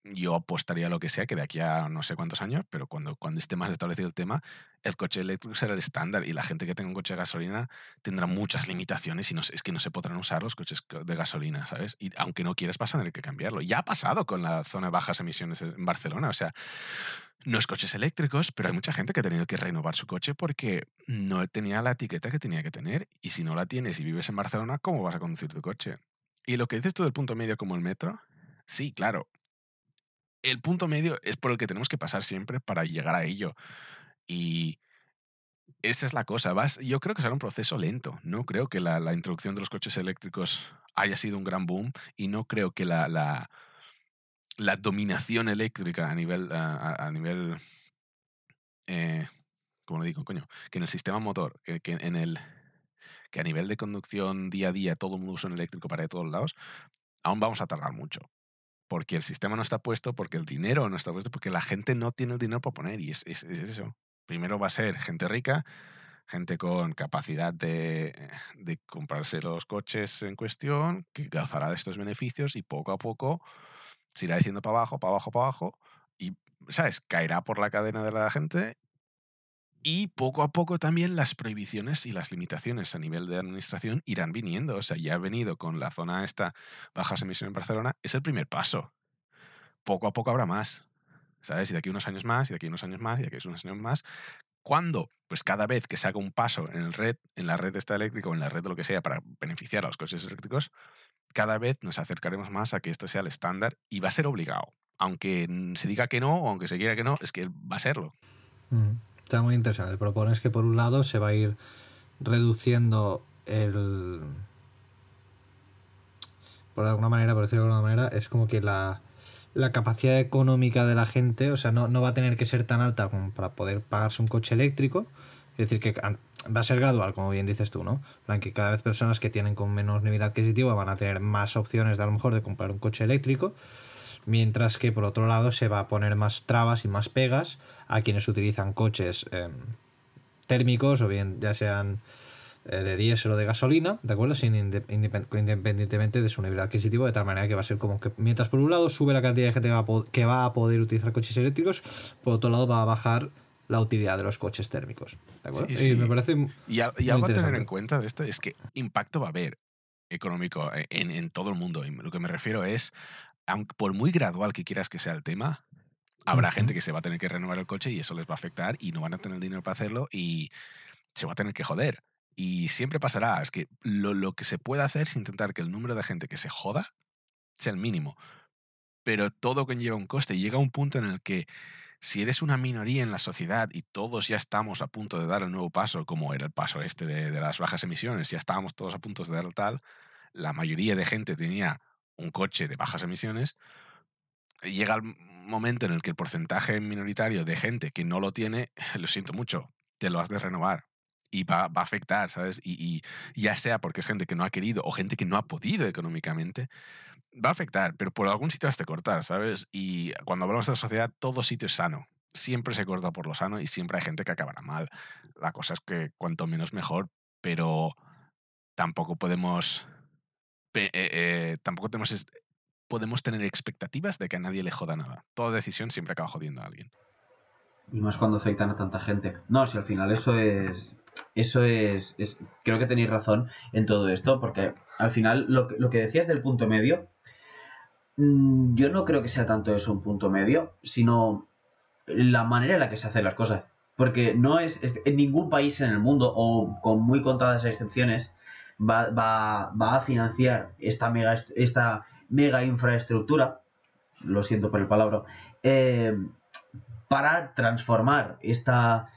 yo apostaría a lo que sea que de aquí a no sé cuántos años, pero cuando, cuando esté más establecido el tema, el coche eléctrico será el estándar y la gente que tenga un coche de gasolina tendrá muchas limitaciones y no, es que no se podrán usar los coches de gasolina, ¿sabes? Y aunque no quieras, vas a tener que cambiarlo. Ya ha pasado con la zona de bajas emisiones en Barcelona, o sea, no es coches eléctricos, pero hay mucha gente que ha tenido que renovar su coche porque no tenía la etiqueta que tenía que tener. Y si no la tienes y vives en Barcelona, ¿cómo vas a conducir tu coche? Y lo que dices tú del punto medio como el metro, sí, claro, el punto medio es por el que tenemos que pasar siempre para llegar a ello. Y esa es la cosa. Vas, yo creo que será un proceso lento. No creo que la, introducción de los coches eléctricos haya sido un gran boom y no creo que la, la, la dominación eléctrica a nivel, a, nivel eh, ¿cómo lo digo, coño? Que en el sistema motor, que, en el que a nivel de conducción día a día todo el mundo usa un eléctrico para de todos lados, aún vamos a tardar mucho porque el sistema no está puesto, porque el dinero no está puesto, porque la gente no tiene el dinero para poner. Y es, eso. Primero va a ser gente rica, gente con capacidad de, de, comprarse los coches en cuestión, que gozará de estos beneficios y poco a poco se irá diciendo para abajo, para abajo, para abajo. Y, ¿sabes? Caerá por la cadena de la gente y poco a poco también las prohibiciones y las limitaciones a nivel de administración irán viniendo. O sea, ya ha venido con la zona esta bajas emisiones en Barcelona. Es el primer paso. Poco a poco habrá más. ¿Sabes? Y de aquí unos años más, y de aquí unos años más, y de aquí unos años más. ¿Cuándo? Pues cada vez que se haga un paso en el red, en la red de esta eléctrica o en la red de lo que sea para beneficiar a los coches eléctricos, cada vez nos acercaremos más a que esto sea el estándar y va a ser obligado. Aunque se diga que no, o aunque se quiera que no, es que va a serlo. Mm. Está muy interesante. Propones que por un lado se va a ir reduciendo el... Por alguna manera, por decirlo de alguna manera, es como que la, capacidad económica de la gente, o sea, no, no va a tener que ser tan alta como para poder pagarse un coche eléctrico. Es decir, que va a ser gradual, como bien dices tú, ¿no? plan que cada vez personas que tienen con menos nivel adquisitivo van a tener más opciones de a lo mejor de comprar un coche eléctrico mientras que por otro lado se va a poner más trabas y más pegas a quienes utilizan coches em, térmicos o bien ya sean eh, de diésel o de gasolina, ¿de acuerdo? Sin independientemente de su nivel adquisitivo, de tal manera que va a ser como que mientras por un lado sube la cantidad de gente que va a poder utilizar coches eléctricos, por otro lado va a bajar la utilidad de los coches térmicos. ¿De acuerdo? Y me parece. Y, algo a tener en cuenta de esto es que impacto va a haber económico eh, en, en todo el mundo. Y lo que me refiero es aunque por muy gradual que quieras que sea el tema, habrá gente que se va a tener que renovar el coche y eso les va a afectar y no van a tener dinero para hacerlo y se va a tener que joder. Y siempre pasará, es que lo, lo que se puede hacer es intentar que el número de gente que se joda sea el mínimo. Pero todo conlleva un coste. Llega un punto en el que si eres una minoría en la sociedad y todos ya estamos a punto de dar el nuevo paso, como era el paso este de, de las bajas emisiones, ya estábamos todos a punto de dar el tal, la mayoría de gente tenía un coche de bajas emisiones, llega el momento en el que el porcentaje minoritario de gente que no lo tiene, lo siento mucho, te lo has de renovar. Y va, va a afectar, ¿sabes? Y, ya sea porque es gente que no ha querido o gente que no ha podido económicamente, va a afectar, pero por algún sitio has de cortar, ¿sabes? Y cuando hablamos de la sociedad, todo sitio es sano. Siempre se corta por lo sano y siempre hay gente que acabará mal. La cosa es que cuanto menos mejor, pero tampoco podemos eh, eh, tampoco tenemos, podemos tener expectativas de que a nadie le joda nada. Toda decisión siempre acaba jodiendo a alguien. Y más cuando afectan a tanta gente. No, si al final eso es. Eso es. creo que tenéis razón en todo esto, porque al final lo, lo que decías del punto medio. Mm, yo no creo que sea tanto eso un punto medio, sino la manera en la que se hacen las cosas. Porque no es, en ningún país en el mundo, o con muy contadas excepciones, va, va, a financiar esta mega, esta mega infraestructura, lo siento por el palabra, eh, para transformar esta,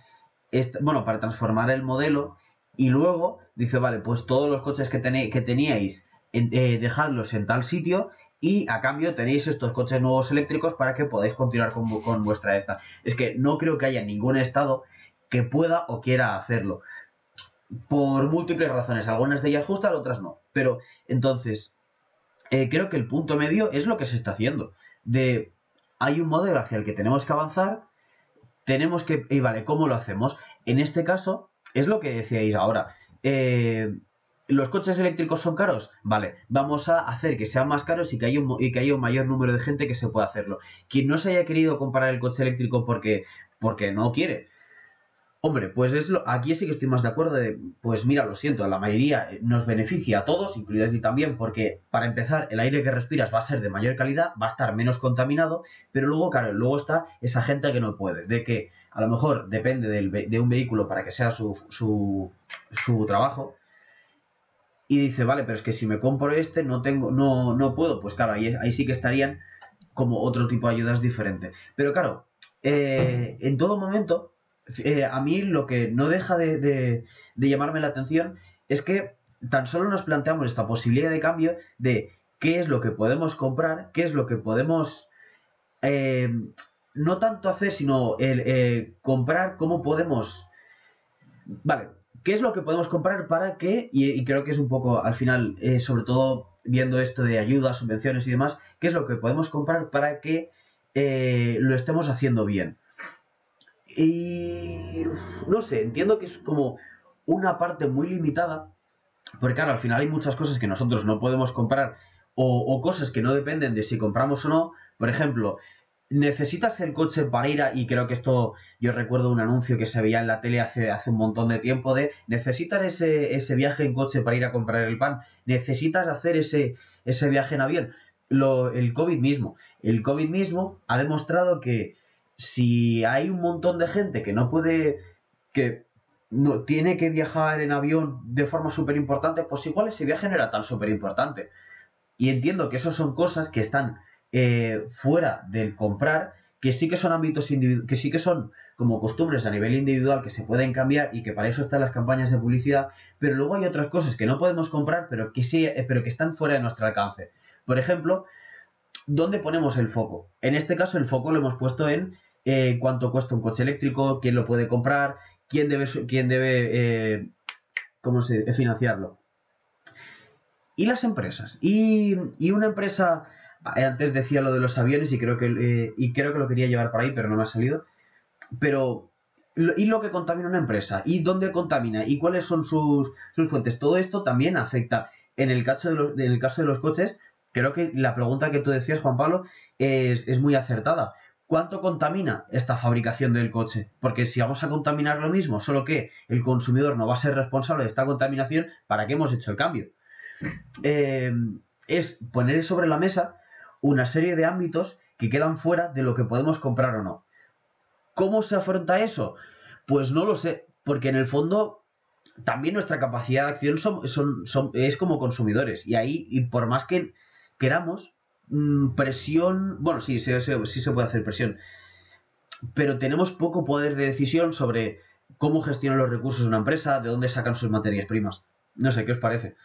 esta, bueno, para transformar el modelo y luego dice, vale, pues todos los coches que, que teníais, eh, dejadlos en tal sitio y a cambio tenéis estos coches nuevos eléctricos para que podáis continuar con, con, vuestra esta. Es que no creo que haya ningún estado que pueda o quiera hacerlo. Por múltiples razones, algunas de ellas justas, otras no. Pero entonces, eh, creo que el punto medio es lo que se está haciendo. De hay un modelo hacia el que tenemos que avanzar, tenemos que. Y vale, ¿cómo lo hacemos? En este caso, es lo que decíais ahora. Eh, ¿Los coches eléctricos son caros? Vale, vamos a hacer que sean más caros y que, haya un, y que haya un mayor número de gente que se pueda hacerlo. Quien no se haya querido comprar el coche eléctrico porque, porque no quiere, Hombre, pues es lo, aquí sí que estoy más de acuerdo pues mira, lo siento, la mayoría nos beneficia a todos, incluido a ti también, porque para empezar, el aire que respiras va a ser de mayor calidad, va a estar menos contaminado, pero luego, claro, luego está esa gente que no puede, de que a lo mejor depende de un vehículo para que sea su, su, su trabajo, y dice, vale, pero es que si me compro este no tengo, no, no puedo, pues claro, ahí, ahí sí que estarían como otro tipo de ayudas diferente. Pero claro, eh, en todo momento eh, a mí lo que no deja de, llamarme la atención es que tan solo nos planteamos esta posibilidad de cambio de qué es lo que podemos comprar, qué es lo que podemos eh, no tanto hacer, sino el eh, comprar cómo podemos... Vale, ¿qué es lo que podemos comprar para que, y, creo que es un poco al final, sobre todo viendo esto de ayudas, subvenciones y demás, qué es lo que podemos comprar para que lo estemos haciendo bien? Y no sé, entiendo que es como una parte muy limitada, porque claro, al final hay muchas cosas que nosotros no podemos comprar o, cosas que no dependen de si compramos o no. Por ejemplo, necesitas el coche para ir a, y creo que esto, yo recuerdo un anuncio que se veía en la tele hace, hace un montón de tiempo de, necesitas ese, ese viaje en coche para ir a comprar el pan, necesitas hacer ese, ese viaje en avión. Lo, el COVID mismo, el COVID mismo ha demostrado que si hay un montón de gente que no puede, que no tiene que viajar en avión de forma súper importante, pues igual ese viaje no era tan súper importante. Y entiendo que eso son cosas que están eh, fuera del comprar, que sí que son ámbitos que sí que son como costumbres a nivel individual que se pueden cambiar y que para eso están las campañas de publicidad, pero luego hay otras cosas que no podemos comprar, pero que sí, eh, pero que están fuera de nuestro alcance. Por ejemplo, ¿dónde ponemos el foco? En este caso el foco lo hemos puesto en eh, cuánto cuesta un coche eléctrico, quién lo puede comprar, quién debe, quién debe eh, ¿cómo se, financiarlo. Y las empresas. Y, una empresa, eh, antes decía lo de los aviones y creo que, y creo que lo quería llevar por ahí, pero no me ha salido. Pero y lo que contamina una empresa, y dónde contamina, y cuáles son sus, sus fuentes. Todo esto también afecta. En el, caso de los, en el caso de los coches, creo que la pregunta que tú decías, Juan Pablo, es, es muy acertada. ¿Cuánto contamina esta fabricación del coche? Porque si vamos a contaminar lo mismo, solo que el consumidor no va a ser responsable de esta contaminación, ¿para qué hemos hecho el cambio? Eh, es poner sobre la mesa una serie de ámbitos que quedan fuera de lo que podemos comprar o no. ¿Cómo se afronta eso? Pues no lo sé, porque en el fondo también nuestra capacidad de acción es como consumidores. Y ahí, y por más que queramos, presión, bueno, sí, sí, sí, se puede hacer presión, pero tenemos poco poder de decisión sobre cómo gestionan los recursos de una empresa, de dónde sacan sus materias primas. No sé, ¿qué os parece?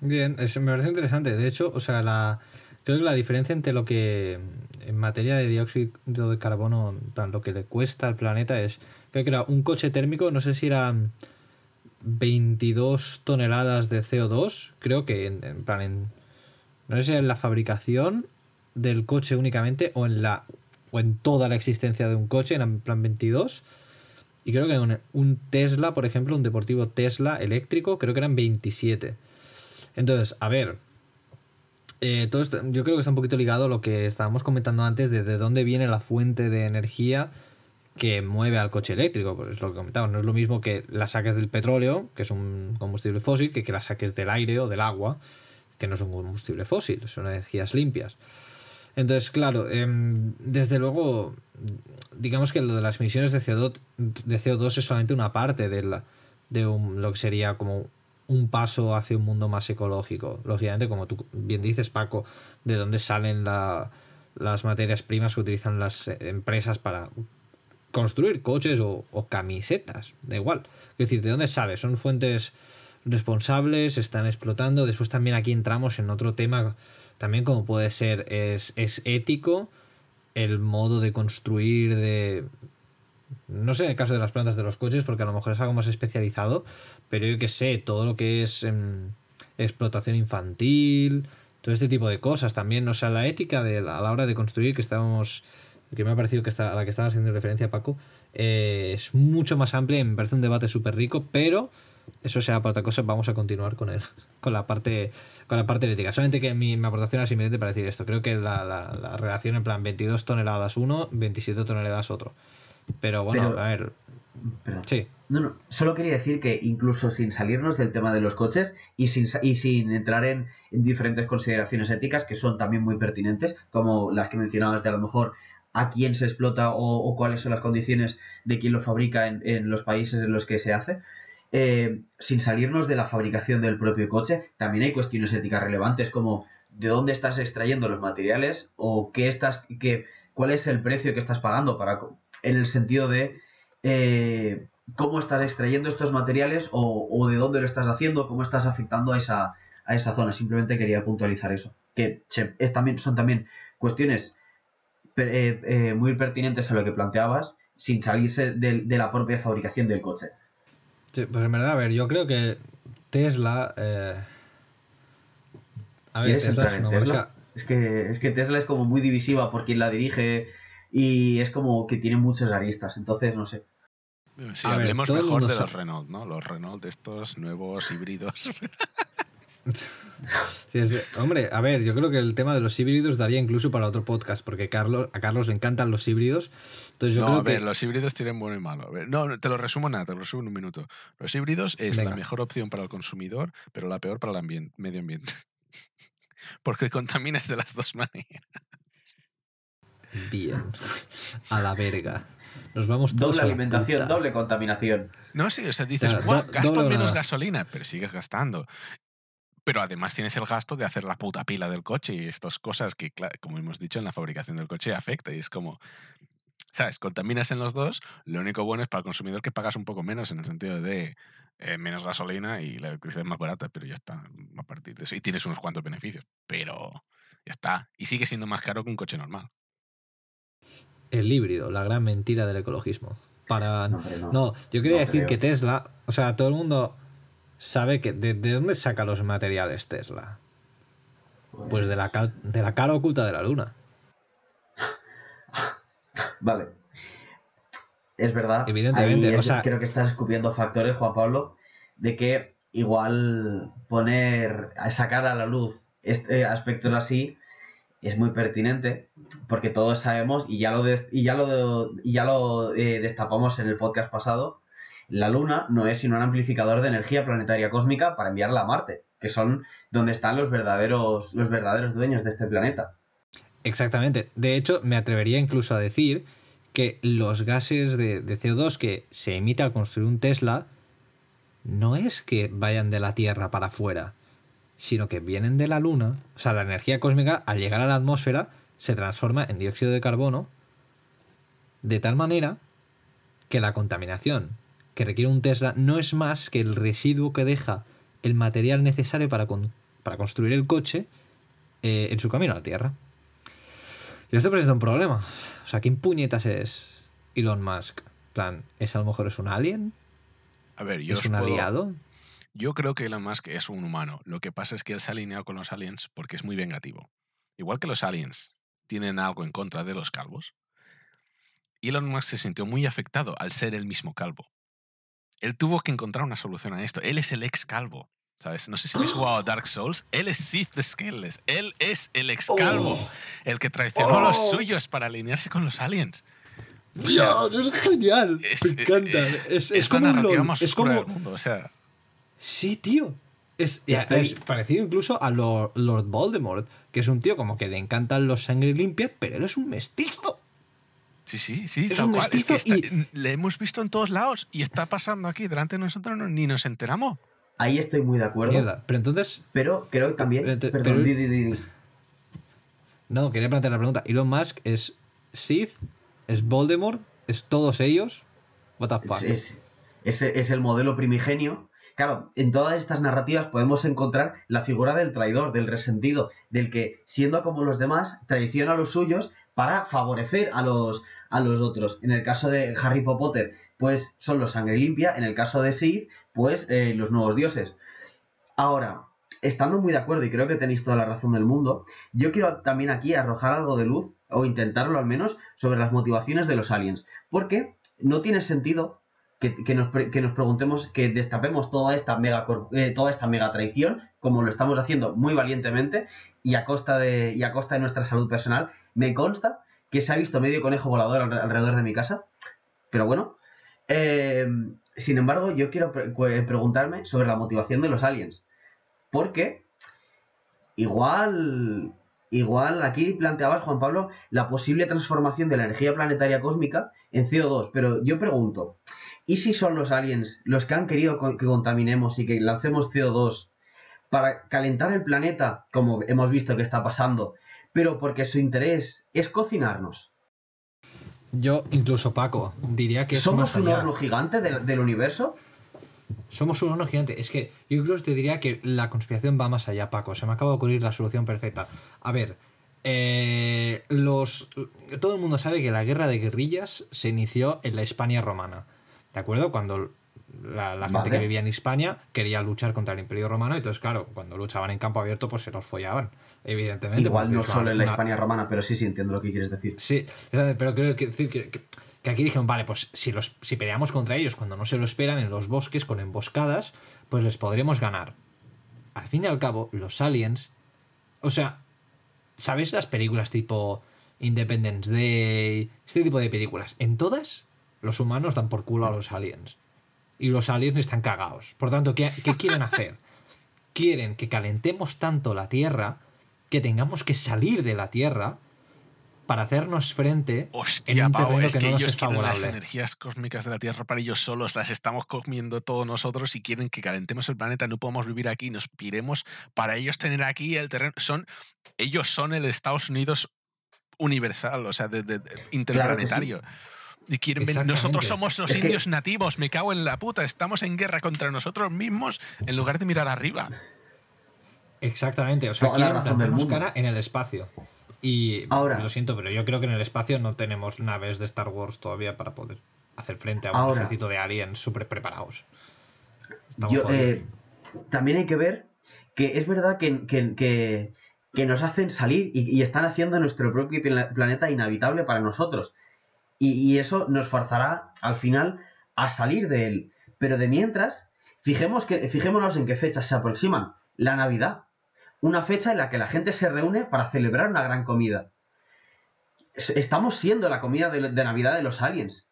Bien, me parece interesante. De hecho, o sea, la, creo que la diferencia entre lo que en materia de dióxido de carbono, lo que le cuesta al planeta es, creo que era un coche térmico, no sé si eran 22 toneladas de CO2, creo que en, plan en no sé si en la fabricación del coche únicamente o en la o en toda la existencia de un coche, en plan 22. Y creo que un, un Tesla, por ejemplo, un deportivo Tesla eléctrico, creo que eran 27. Entonces, a ver, eh, todo esto, yo creo que está un poquito ligado a lo que estábamos comentando antes de, de dónde viene la fuente de energía que mueve al coche eléctrico. Pues es lo que comentaba. No es lo mismo que la saques del petróleo, que es un combustible fósil, que que la saques del aire o del agua que no son combustible fósil, son energías limpias. Entonces, claro, em, desde luego, digamos que lo de las emisiones de CO2, de CO2 es solamente una parte de, lo que sería como un paso hacia un mundo más ecológico. Lógicamente, como tú bien dices, Paco, de dónde salen la- las materias primas que utilizan las empresas para construir coches o, o camisetas, da igual. Es decir, ¿de dónde sale? Son fuentes responsables, están explotando. Después también aquí entramos en otro tema, también como puede ser, es, es ético el modo de construir, de... No sé en el caso de las plantas de los coches, porque a lo mejor es algo más especializado, pero yo que sé, todo lo que es em, explotación infantil, todo este tipo de cosas también, o sea, la ética de a la hora de construir que estábamos que me ha parecido que está, a la que estaba haciendo referencia Paco, eh, es mucho más amplia me parece un debate súper rico, pero eso será para otra cosa, vamos a continuar con el, con la parte con la parte ética. Solamente que mi, mi aportación era simplemente para decir esto. Creo que la, la- la relación en plan 22 toneladas uno, 27 toneladas otro. Pero bueno, Pero- a ver, Perdón. sí. No, no, solo quería decir que incluso sin salirnos del tema de los coches y sin, y sin entrar en, en diferentes consideraciones éticas que son también muy pertinentes, como las que mencionabas de a lo mejor a quién se explota o, o cuáles son las condiciones de quién lo fabrica en, en los países en los que se hace, eh, sin salirnos de la fabricación del propio coche, también hay cuestiones éticas relevantes como de dónde estás extrayendo los materiales o qué estás, qué, cuál es el precio que estás pagando para, en el sentido de eh, cómo estás extrayendo estos materiales o, de dónde lo estás haciendo, cómo estás afectando a esa, a esa zona. Simplemente quería puntualizar eso. Que también, son también cuestiones eh, eh, muy pertinentes a lo que planteabas sin salirse de, de la propia fabricación del coche. Sí, pues en verdad, a ver, yo creo que Tesla. eh, A ver, ¿Quieres Tesla entrar es en una Tesla? marca. Es que, es que Tesla es como muy divisiva por quien la dirige y es como que tiene muchos aristas. Entonces, no sé. Sí, A hablemos mejor de sabe- los Renault, ¿no? Los Renault estos nuevos híbridos. Sí, es- hombre, a ver, yo creo que el tema de los híbridos daría incluso para otro podcast, porque Carlos, a Carlos le encantan los híbridos. Entonces yo no, creo a ver, que. los híbridos tienen bueno y malo. A ver, no, te lo resumo nada, te lo resumo en un minuto. Los híbridos es Venga. la mejor opción para el consumidor, pero la peor para el medio ambiente. Porque contaminas de las dos maneras. Bien. A la verga. Nos vamos todos Doble a la alimentación, doble contaminación. No, sí, o sea, dices, Claro, "Buah, do- gasto menos nada". gasolina, pero sigues gastando. Pero además tienes el gasto de hacer la puta pila del coche y estas cosas que, como hemos dicho, en la fabricación del coche afecta. Y es como, ¿sabes? Contaminas en los dos. Lo único bueno es para el consumidor que pagas un poco menos en el sentido de eh, menos gasolina y la electricidad es más barata, pero ya está. A partir de eso. Y tienes unos cuantos beneficios. Pero ya está. Y sigue siendo más caro que un coche normal. El híbrido, la gran mentira del ecologismo. Para. No, no. No, yo quería No decir creo. que Tesla, o sea, todo el mundo sabe que de, de dónde saca los materiales Tesla. Pues de la, cal- de la cara oculta de la luna. Vale. Es verdad. Evidentemente, Ahí o es- sea- creo que estás escupiendo factores, Juan Pablo, de que igual poner, a sacar a la luz este aspectos así es muy pertinente, porque todos sabemos, y ya lo, y ya lo, y ya lo eh, destapamos en el podcast pasado, la Luna no es sino un amplificador de energía planetaria cósmica para enviarla a Marte, que son donde están los verdaderos, los verdaderos dueños de este planeta. Exactamente. De hecho, me atrevería incluso a decir que los gases de, de CO2 que se emite al construir un Tesla no es que vayan de la Tierra para afuera, sino que vienen de la Luna. O sea, la energía cósmica al llegar a la atmósfera se transforma en dióxido de carbono de tal manera que la contaminación que requiere un Tesla no es más que el residuo que deja el material necesario para, con- para construir el coche eh, en su camino a la Tierra. Y esto presenta un problema. O sea, ¿quién puñetas es Elon Musk? Plan, ¿es a lo mejor es un alien? A ver, yo ¿Es un puedo- aliado? Yo creo que Elon Musk es un humano. Lo que pasa es que él se ha alineado con los aliens porque es muy vengativo. Igual que los aliens tienen algo en contra de los calvos, Elon Musk se sintió muy afectado al ser el mismo calvo. Él tuvo que encontrar una solución a esto. Él es el ex calvo. ¿Sabes? No sé si habéis jugado a Dark Souls. Él es Sith the Scaleless. Él es el ex calvo. Oh. El que traicionó a los Oh. suyos para alinearse con los aliens. ¡Dios! ¡Es genial! Es, me encanta. es- Es, es es la como un narrativa más Es oscura como... del mundo. O sea, Sí, tío. Es parecido incluso a Lord, Lord Voldemort, que es un tío como que le encantan los sangre limpia, pero él es un mestizo. Sí, sí, sí, Es tal un cual. Es que mestizo está- le hemos visto en todos lados y está pasando aquí delante de nosotros, no- ni nos enteramos. Ahí estoy muy de acuerdo. Mierda. Pero entonces, Pero creo que también. Pero perdón, pero- di, di, di, di. no, quería plantear la pregunta. Elon Musk es Sith, es Voldemort, es todos ellos. What the fuck. Es, es, es el modelo primigenio. Claro, en todas estas narrativas podemos encontrar la figura del traidor, del resentido, del que, siendo como los demás, traiciona a los suyos para favorecer a los, a los otros. En el caso de Harry Potter, pues son los sangre limpia. En el caso de Sid, pues eh, los nuevos dioses. Ahora, estando muy de acuerdo y creo que tenéis toda la razón del mundo, yo quiero también aquí arrojar algo de luz, o intentarlo al menos, sobre las motivaciones de los aliens. Porque no tiene sentido que, que nos, que nos preguntemos, que destapemos toda esta, mega, eh, toda esta mega traición, como lo estamos haciendo muy valientemente y a, costa de, y a costa de nuestra salud personal. Me consta que se ha visto medio conejo volador alre- alrededor de mi casa, pero bueno. Eh, sin embargo, yo quiero preguntarme sobre la motivación de los aliens. Porque igual, igual aquí planteabas, Juan Pablo, la posible transformación de la energía planetaria cósmica en CO2. Pero yo pregunto, ¿y si son los aliens los que han querido que contaminemos y que lancemos CO2 para calentar el planeta, como hemos visto que está pasando, pero porque su interés es cocinarnos? Yo, incluso Paco, diría que ¿Somos un horno gigante del, del universo? Somos un horno gigante. Es que yo incluso te diría que la conspiración va más allá, Paco. Se me acaba de ocurrir la solución perfecta. A ver, eh, los, todo el mundo sabe que la guerra de guerrillas se inició en la Hispania romana. ¿De acuerdo? Cuando la, la gente Vale. que vivía en Hispania quería luchar contra el Imperio Romano. Entonces, claro, cuando luchaban en campo abierto, pues se los follaban. Evidentemente. Igual no solo en la una- Hispania romana, pero sí, sí entiendo lo que quieres decir. Sí, pero creo que decir que, que- que aquí dijeron, vale, pues si, los, si peleamos contra ellos cuando no se lo esperan en los bosques con emboscadas, pues les podremos ganar. Al fin y al cabo, los aliens, o sea, ¿sabéis las películas tipo Independence Day? Este tipo de películas. En todas, los humanos dan por culo a los aliens. Y los aliens están cagados. Por tanto, ¿qué, qué quieren hacer? Quieren que calentemos tanto la Tierra que tengamos que salir de la Tierra para hacernos frente en Hostia, un Pau, terreno es que que, no nos ellos es quieren las energías cósmicas de la Tierra para ellos solos, las estamos comiendo todos nosotros y quieren que calentemos el planeta, no podemos vivir aquí, nos piremos para ellos tener aquí el terreno. Son, ellos son el Estados Unidos universal, o sea, de, de- de- interplanetario. Y quieren nosotros somos los Es que- indios nativos, me cago en la puta, estamos en guerra contra nosotros mismos en lugar de mirar arriba. Exactamente, o sea, Toda quieren plantarnos cara en el espacio. Y Ahora- lo siento, pero yo creo que en el espacio no tenemos naves de Star Wars todavía para poder hacer frente a un Ahora- ejército de aliens súper preparados. Yo, eh, también hay que ver que es verdad que, que- que- que nos hacen salir y, y están haciendo nuestro propio pla- planeta inhabitable para nosotros. Y, y eso nos forzará al final a salir de él. Pero de mientras, fijemos que, fijémonos en qué fechas se aproximan. La Navidad. Una fecha en la que la gente se reúne para celebrar una gran comida. Es- Estamos siendo la comida de, Navidad de los aliens.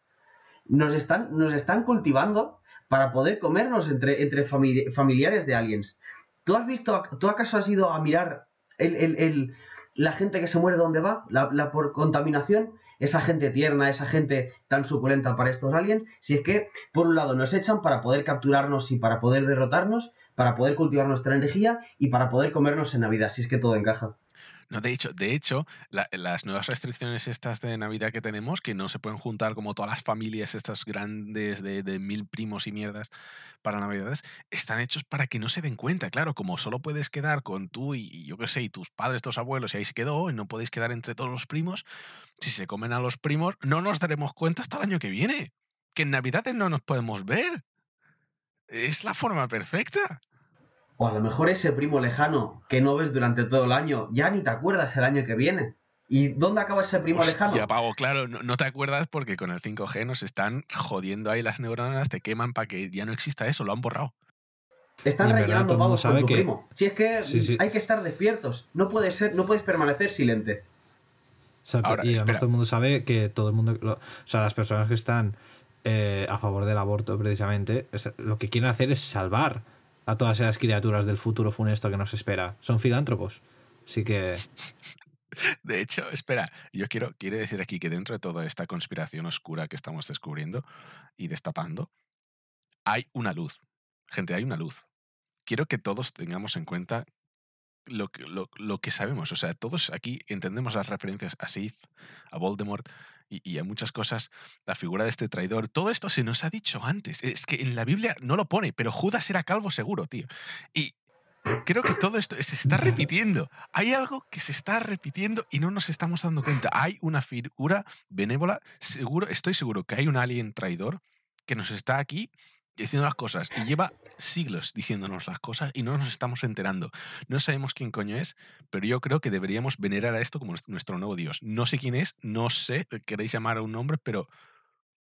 Nos están, nos están cultivando para poder comernos entre, entre famili- familiares de aliens. ¿Tú has visto, tú acaso has ido a mirar el, el- la gente que se muere dónde va? La por contaminación, esa gente tierna, esa gente tan suculenta para estos aliens. Si es que, por un lado, nos echan para poder capturarnos y para poder derrotarnos, para poder cultivar nuestra energía y para poder comernos en Navidad, si es que todo encaja. No, de hecho, de hecho la- las nuevas restricciones estas de Navidad que tenemos, que no se pueden juntar como todas las familias estas grandes de, de mil primos y mierdas para Navidades, están hechos para que no se den cuenta. Claro, como solo puedes quedar con tú y yo qué sé, y tus padres, tus abuelos, y ahí se quedó, y no podéis quedar entre todos los primos, si se comen a los primos, no nos daremos cuenta hasta el año que viene. Que en Navidades no nos podemos ver. Es la forma perfecta. O a lo mejor ese primo lejano que no ves durante todo el año, ya ni te acuerdas el año que viene. ¿Y dónde acaba ese primo Hostia, lejano? pavo, claro, no, no te acuerdas porque con el 5G nos están jodiendo ahí las neuronas, te queman para que ya no exista eso, lo han borrado. Están Y rellenando pavos con tu que- primo. Si es que Sí, sí. hay que estar despiertos. No puedes ser, no puedes permanecer silente. Exacto, Ahora, y además espera. todo el mundo sabe que todo el mundo, lo- o sea, las personas que están eh, a favor del aborto precisamente, es- lo que quieren hacer es salvar a todas esas criaturas del futuro funesto que nos espera. Son filántropos. Así que De hecho, espera, yo quiero, decir aquí que dentro de toda esta conspiración oscura que estamos descubriendo y destapando, hay una luz. Gente, hay una luz. Quiero que todos tengamos en cuenta lo que, lo, lo que sabemos. O sea, todos aquí entendemos las referencias a Sith, a Voldemort y, y a muchas cosas, la figura de este traidor. Todo esto se nos ha dicho antes. Es que en la Biblia no lo pone, pero Judas era calvo seguro, tío. Y, creo que todo esto se está repitiendo. Hay algo que se está repitiendo y no nos estamos dando cuenta. Hay una figura benévola, seguro, estoy seguro que hay un alien traidor que nos está aquí diciendo las cosas y lleva siglos diciéndonos las cosas y no nos estamos enterando. No sabemos quién coño es, pero yo creo que deberíamos venerar a esto como nuestro nuevo dios. No sé quién es, no sé, queréis llamar a un nombre, pero,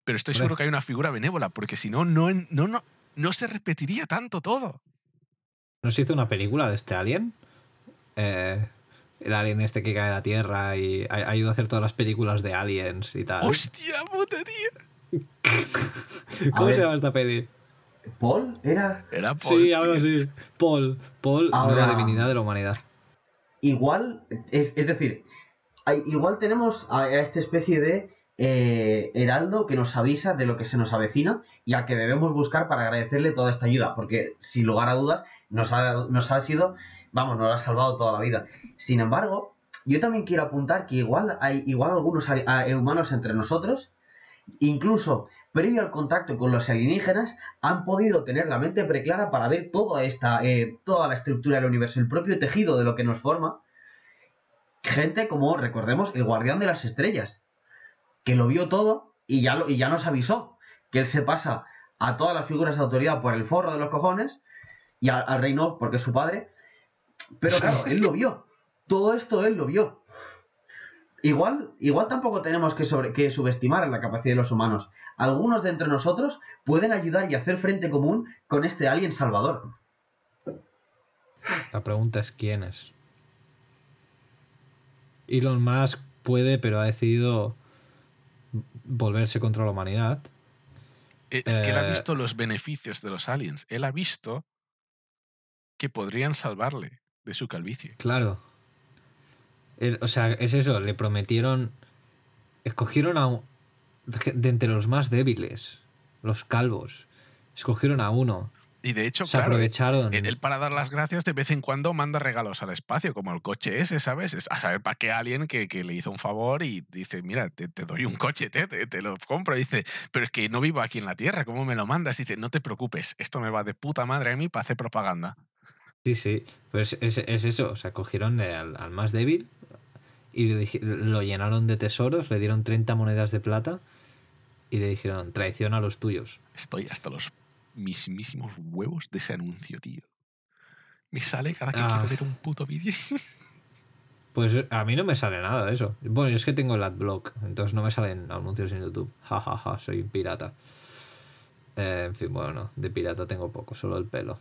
pero estoy seguro que hay una figura benévola, porque si no, no, no, no, no se repetiría tanto todo. ¿No se hizo una película de este alien? Eh, el alien este que cae a la Tierra y ayuda a hacer todas las películas de aliens y tal. ¡Hostia puta, tío! ¿Cómo se llama esta peli? ¿Paul? ¿Era? Era Paul. Sí, algo así. Paul. Paul, Ahora- nueva divinidad de la humanidad. Igual, es, es decir, hay- igual tenemos a, a esta especie de eh, heraldo que nos avisa de lo que se nos avecina y a que debemos buscar para agradecerle toda esta ayuda, porque sin lugar a dudas nos ha, nos ha sido, vamos, nos ha salvado toda la vida. Sin embargo, yo también quiero apuntar que igual hay igual algunos a- humanos entre nosotros, incluso previo al contacto con los alienígenas, han podido tener la mente preclara para ver toda esta, eh, toda la estructura del universo, el propio tejido de lo que nos forma. Gente como, recordemos, el guardián de las estrellas, que lo vio todo y ya, y ya nos avisó que él se pasa a todas las figuras de autoridad por el forro de los cojones y al, al rey no, porque es su padre. Pero claro, él lo vio. Todo esto él lo vio. Igual, igual tampoco tenemos que, sobre, que subestimar la capacidad de los humanos. Algunos de entre nosotros pueden ayudar y hacer frente común con este alien salvador. La pregunta es quién es. Elon Musk puede, pero ha decidido volverse contra la humanidad. Es que él ha Eh, visto los beneficios de los aliens. Él ha visto que podrían salvarle de su calvicie. Claro. El- o sea, es eso, le prometieron. Escogieron a. un- De entre los más débiles, los calvos. Escogieron a uno. Y de hecho, Se claro, aprovecharon. él, él para dar las gracias de vez en cuando manda regalos al espacio, como el coche ese, ¿sabes? Es a saber para qué alguien que, que le hizo un favor y dice, mira, te, te doy un coche, te, te, te lo compro. Y dice, pero es que no vivo aquí en la Tierra, ¿cómo me lo mandas? Y dice, no te preocupes, esto me va de puta madre a mí para hacer propaganda. Sí, sí. Pues es, es eso. O sea, cogieron al, al más débil y lo llenaron de tesoros, le dieron 30 monedas de plata y le dijeron, traiciona a los tuyos. Estoy hasta los mismísimos huevos de ese anuncio, tío. Me sale cada que Ah. quiero ver un puto vídeo. Pues a mí no me sale nada de eso. Bueno, yo es que tengo el adblock, entonces no me salen anuncios en YouTube. Ja, ja, ja, soy un pirata. Eh, en fin, bueno, no, de pirata tengo poco, solo el pelo.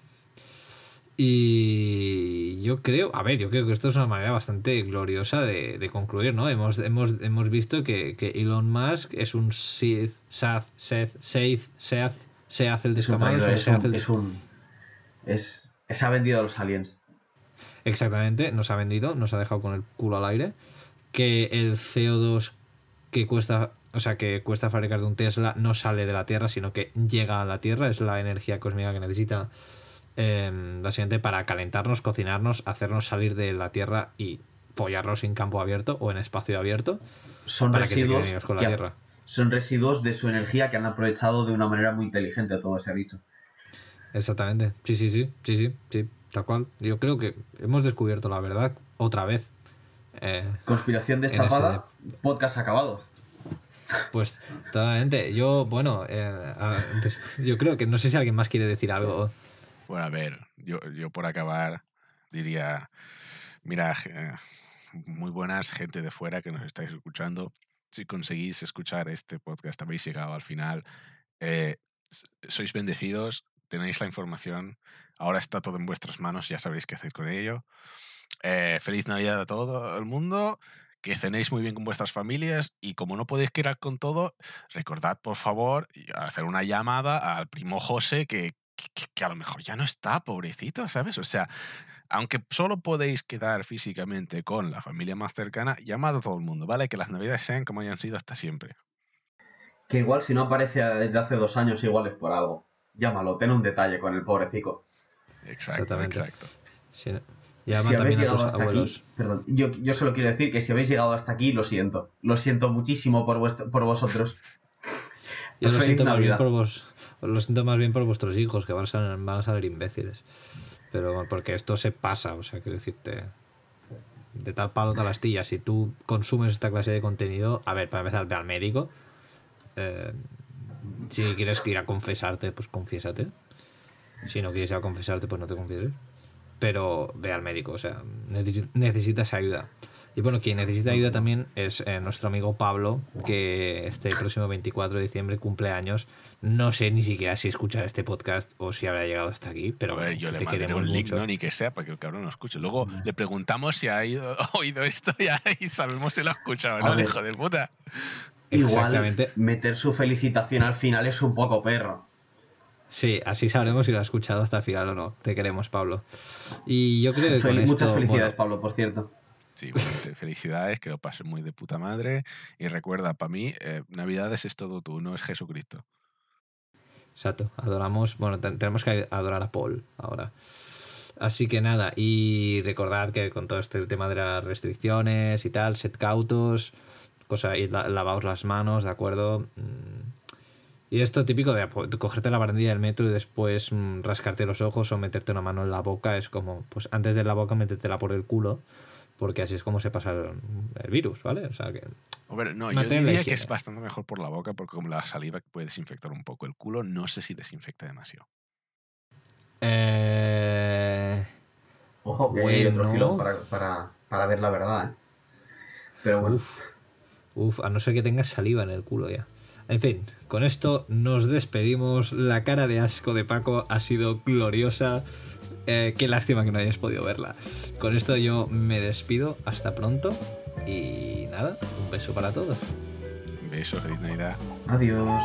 Y yo creo, a ver, yo creo que esto es una manera bastante gloriosa de, de concluir, ¿no? Hemos, hemos, hemos visto que, que Elon Musk es un Sith, Sith, Sith, Sith, Sith, se hace el Es descamado, es se hace el... es un- es- se ha vendido a los aliens. Exactamente, nos ha vendido, nos ha dejado con el culo al aire. Que el CO2 que cuesta, o sea, que cuesta fabricar de un Tesla no sale de la Tierra, sino que llega a la Tierra, es la energía cósmica que necesita eh, básicamente para calentarnos, cocinarnos, hacernos salir de la Tierra y follarnos en campo abierto o en espacio abierto Son para que se residuos, con la que- Tierra. son residuos de su energía que han aprovechado de una manera muy inteligente, todo se ha dicho. Exactamente, sí, sí, sí, sí, sí, sí, tal cual. Yo creo que hemos descubierto la verdad otra vez. Eh, Conspiración este destapada, podcast acabado. Pues totalmente. Yo, bueno, eh, a- yo creo que no sé si alguien más quiere decir algo. Bueno, a ver, yo, yo por acabar diría, mira, eh, muy buenas gente de fuera que nos estáis escuchando. Si conseguís escuchar este podcast, habéis llegado al final. eh, sois bendecidos, tenéis la información. Ahora está todo en vuestras manos, ya sabréis qué hacer con ello. Eh, feliz Navidad a todo el mundo. Que cenéis muy bien con vuestras familias y como no podéis quedar con todo, recordad por favor hacer una llamada al primo José que que, a lo mejor ya no está, pobrecito, ¿sabes? O sea, aunque solo podéis quedar físicamente con la familia más cercana, llamad a todo el mundo, ¿vale? Que las navidades sean como hayan sido hasta siempre. Que igual si no aparece desde hace dos años, igual es por algo. Llámalo, ten un detalle con el pobrecito. Exacto, exacto. si habéis llegado hasta Aquí, perdón, yo, yo solo quiero decir que si habéis llegado hasta aquí, lo siento. Lo siento muchísimo por, por vosotros. yo lo siento, más bien por vos, lo siento más bien por vuestros hijos, que van a, salir, imbéciles. Pero porque esto se pasa, o sea, quiero decirte, de tal palo tal astilla, si tú consumes esta clase de contenido, a ver, para empezar, ve al médico. Eh, si quieres ir a confesarte, pues confiésate. Si no quieres ir a confesarte, pues no te confieses. Pero ve al médico, o sea, necesitas ayuda. Y bueno, quien necesita ayuda también es eh, nuestro amigo Pablo, que este próximo 24 de diciembre cumple años. No sé ni siquiera si escucha este podcast o si habrá llegado hasta aquí, pero a yo le mandaré un link, ¿no? Ni que sea, para que el cabrón lo escuche. Luego le preguntamos si ha oído esto y, sabemos si lo ha escuchado, ¿no? El hijo de puta. Igual meter su felicitación al final es un poco perro. Sí, así sabremos si lo ha escuchado hasta el final o no. Te queremos, Pablo. Y yo creo que con Muchas felicidades, Pablo, por cierto. Sí, felicidades, que lo pases muy de puta madre. Y recuerda, para mí, eh, Navidades es todo tú, no es Jesucristo. Exacto, adoramos, bueno, tenemos que adorar a Paul ahora. Así que nada, y recordad que con todo este tema de las restricciones y tal, sed cautos, cosa, y lavaos las manos, ¿de acuerdo? Mm. Y esto típico de cogerte la barandilla del metro y después mm, rascarte los ojos o meterte una mano en la boca, es como, pues antes de la boca métetela por el culo porque así es como se pasa el, virus, ¿vale? O sea que. No, yo diría que es bastante mejor por la boca porque como la saliva puede desinfectar un poco. El culo no sé si desinfecta demasiado. Eh... Ojo, que hay otro filo para, para, ver la verdad, ¿eh? Pero bueno. Uf, uf, a no ser que tengas saliva en el culo ya. En fin, con esto nos despedimos. La cara de asco de Paco ha sido gloriosa. Eh, qué lástima que no hayas podido verla. Con esto yo me despido. Hasta pronto. Y nada, un beso para todos. Un beso, feliz Navidad. Adiós.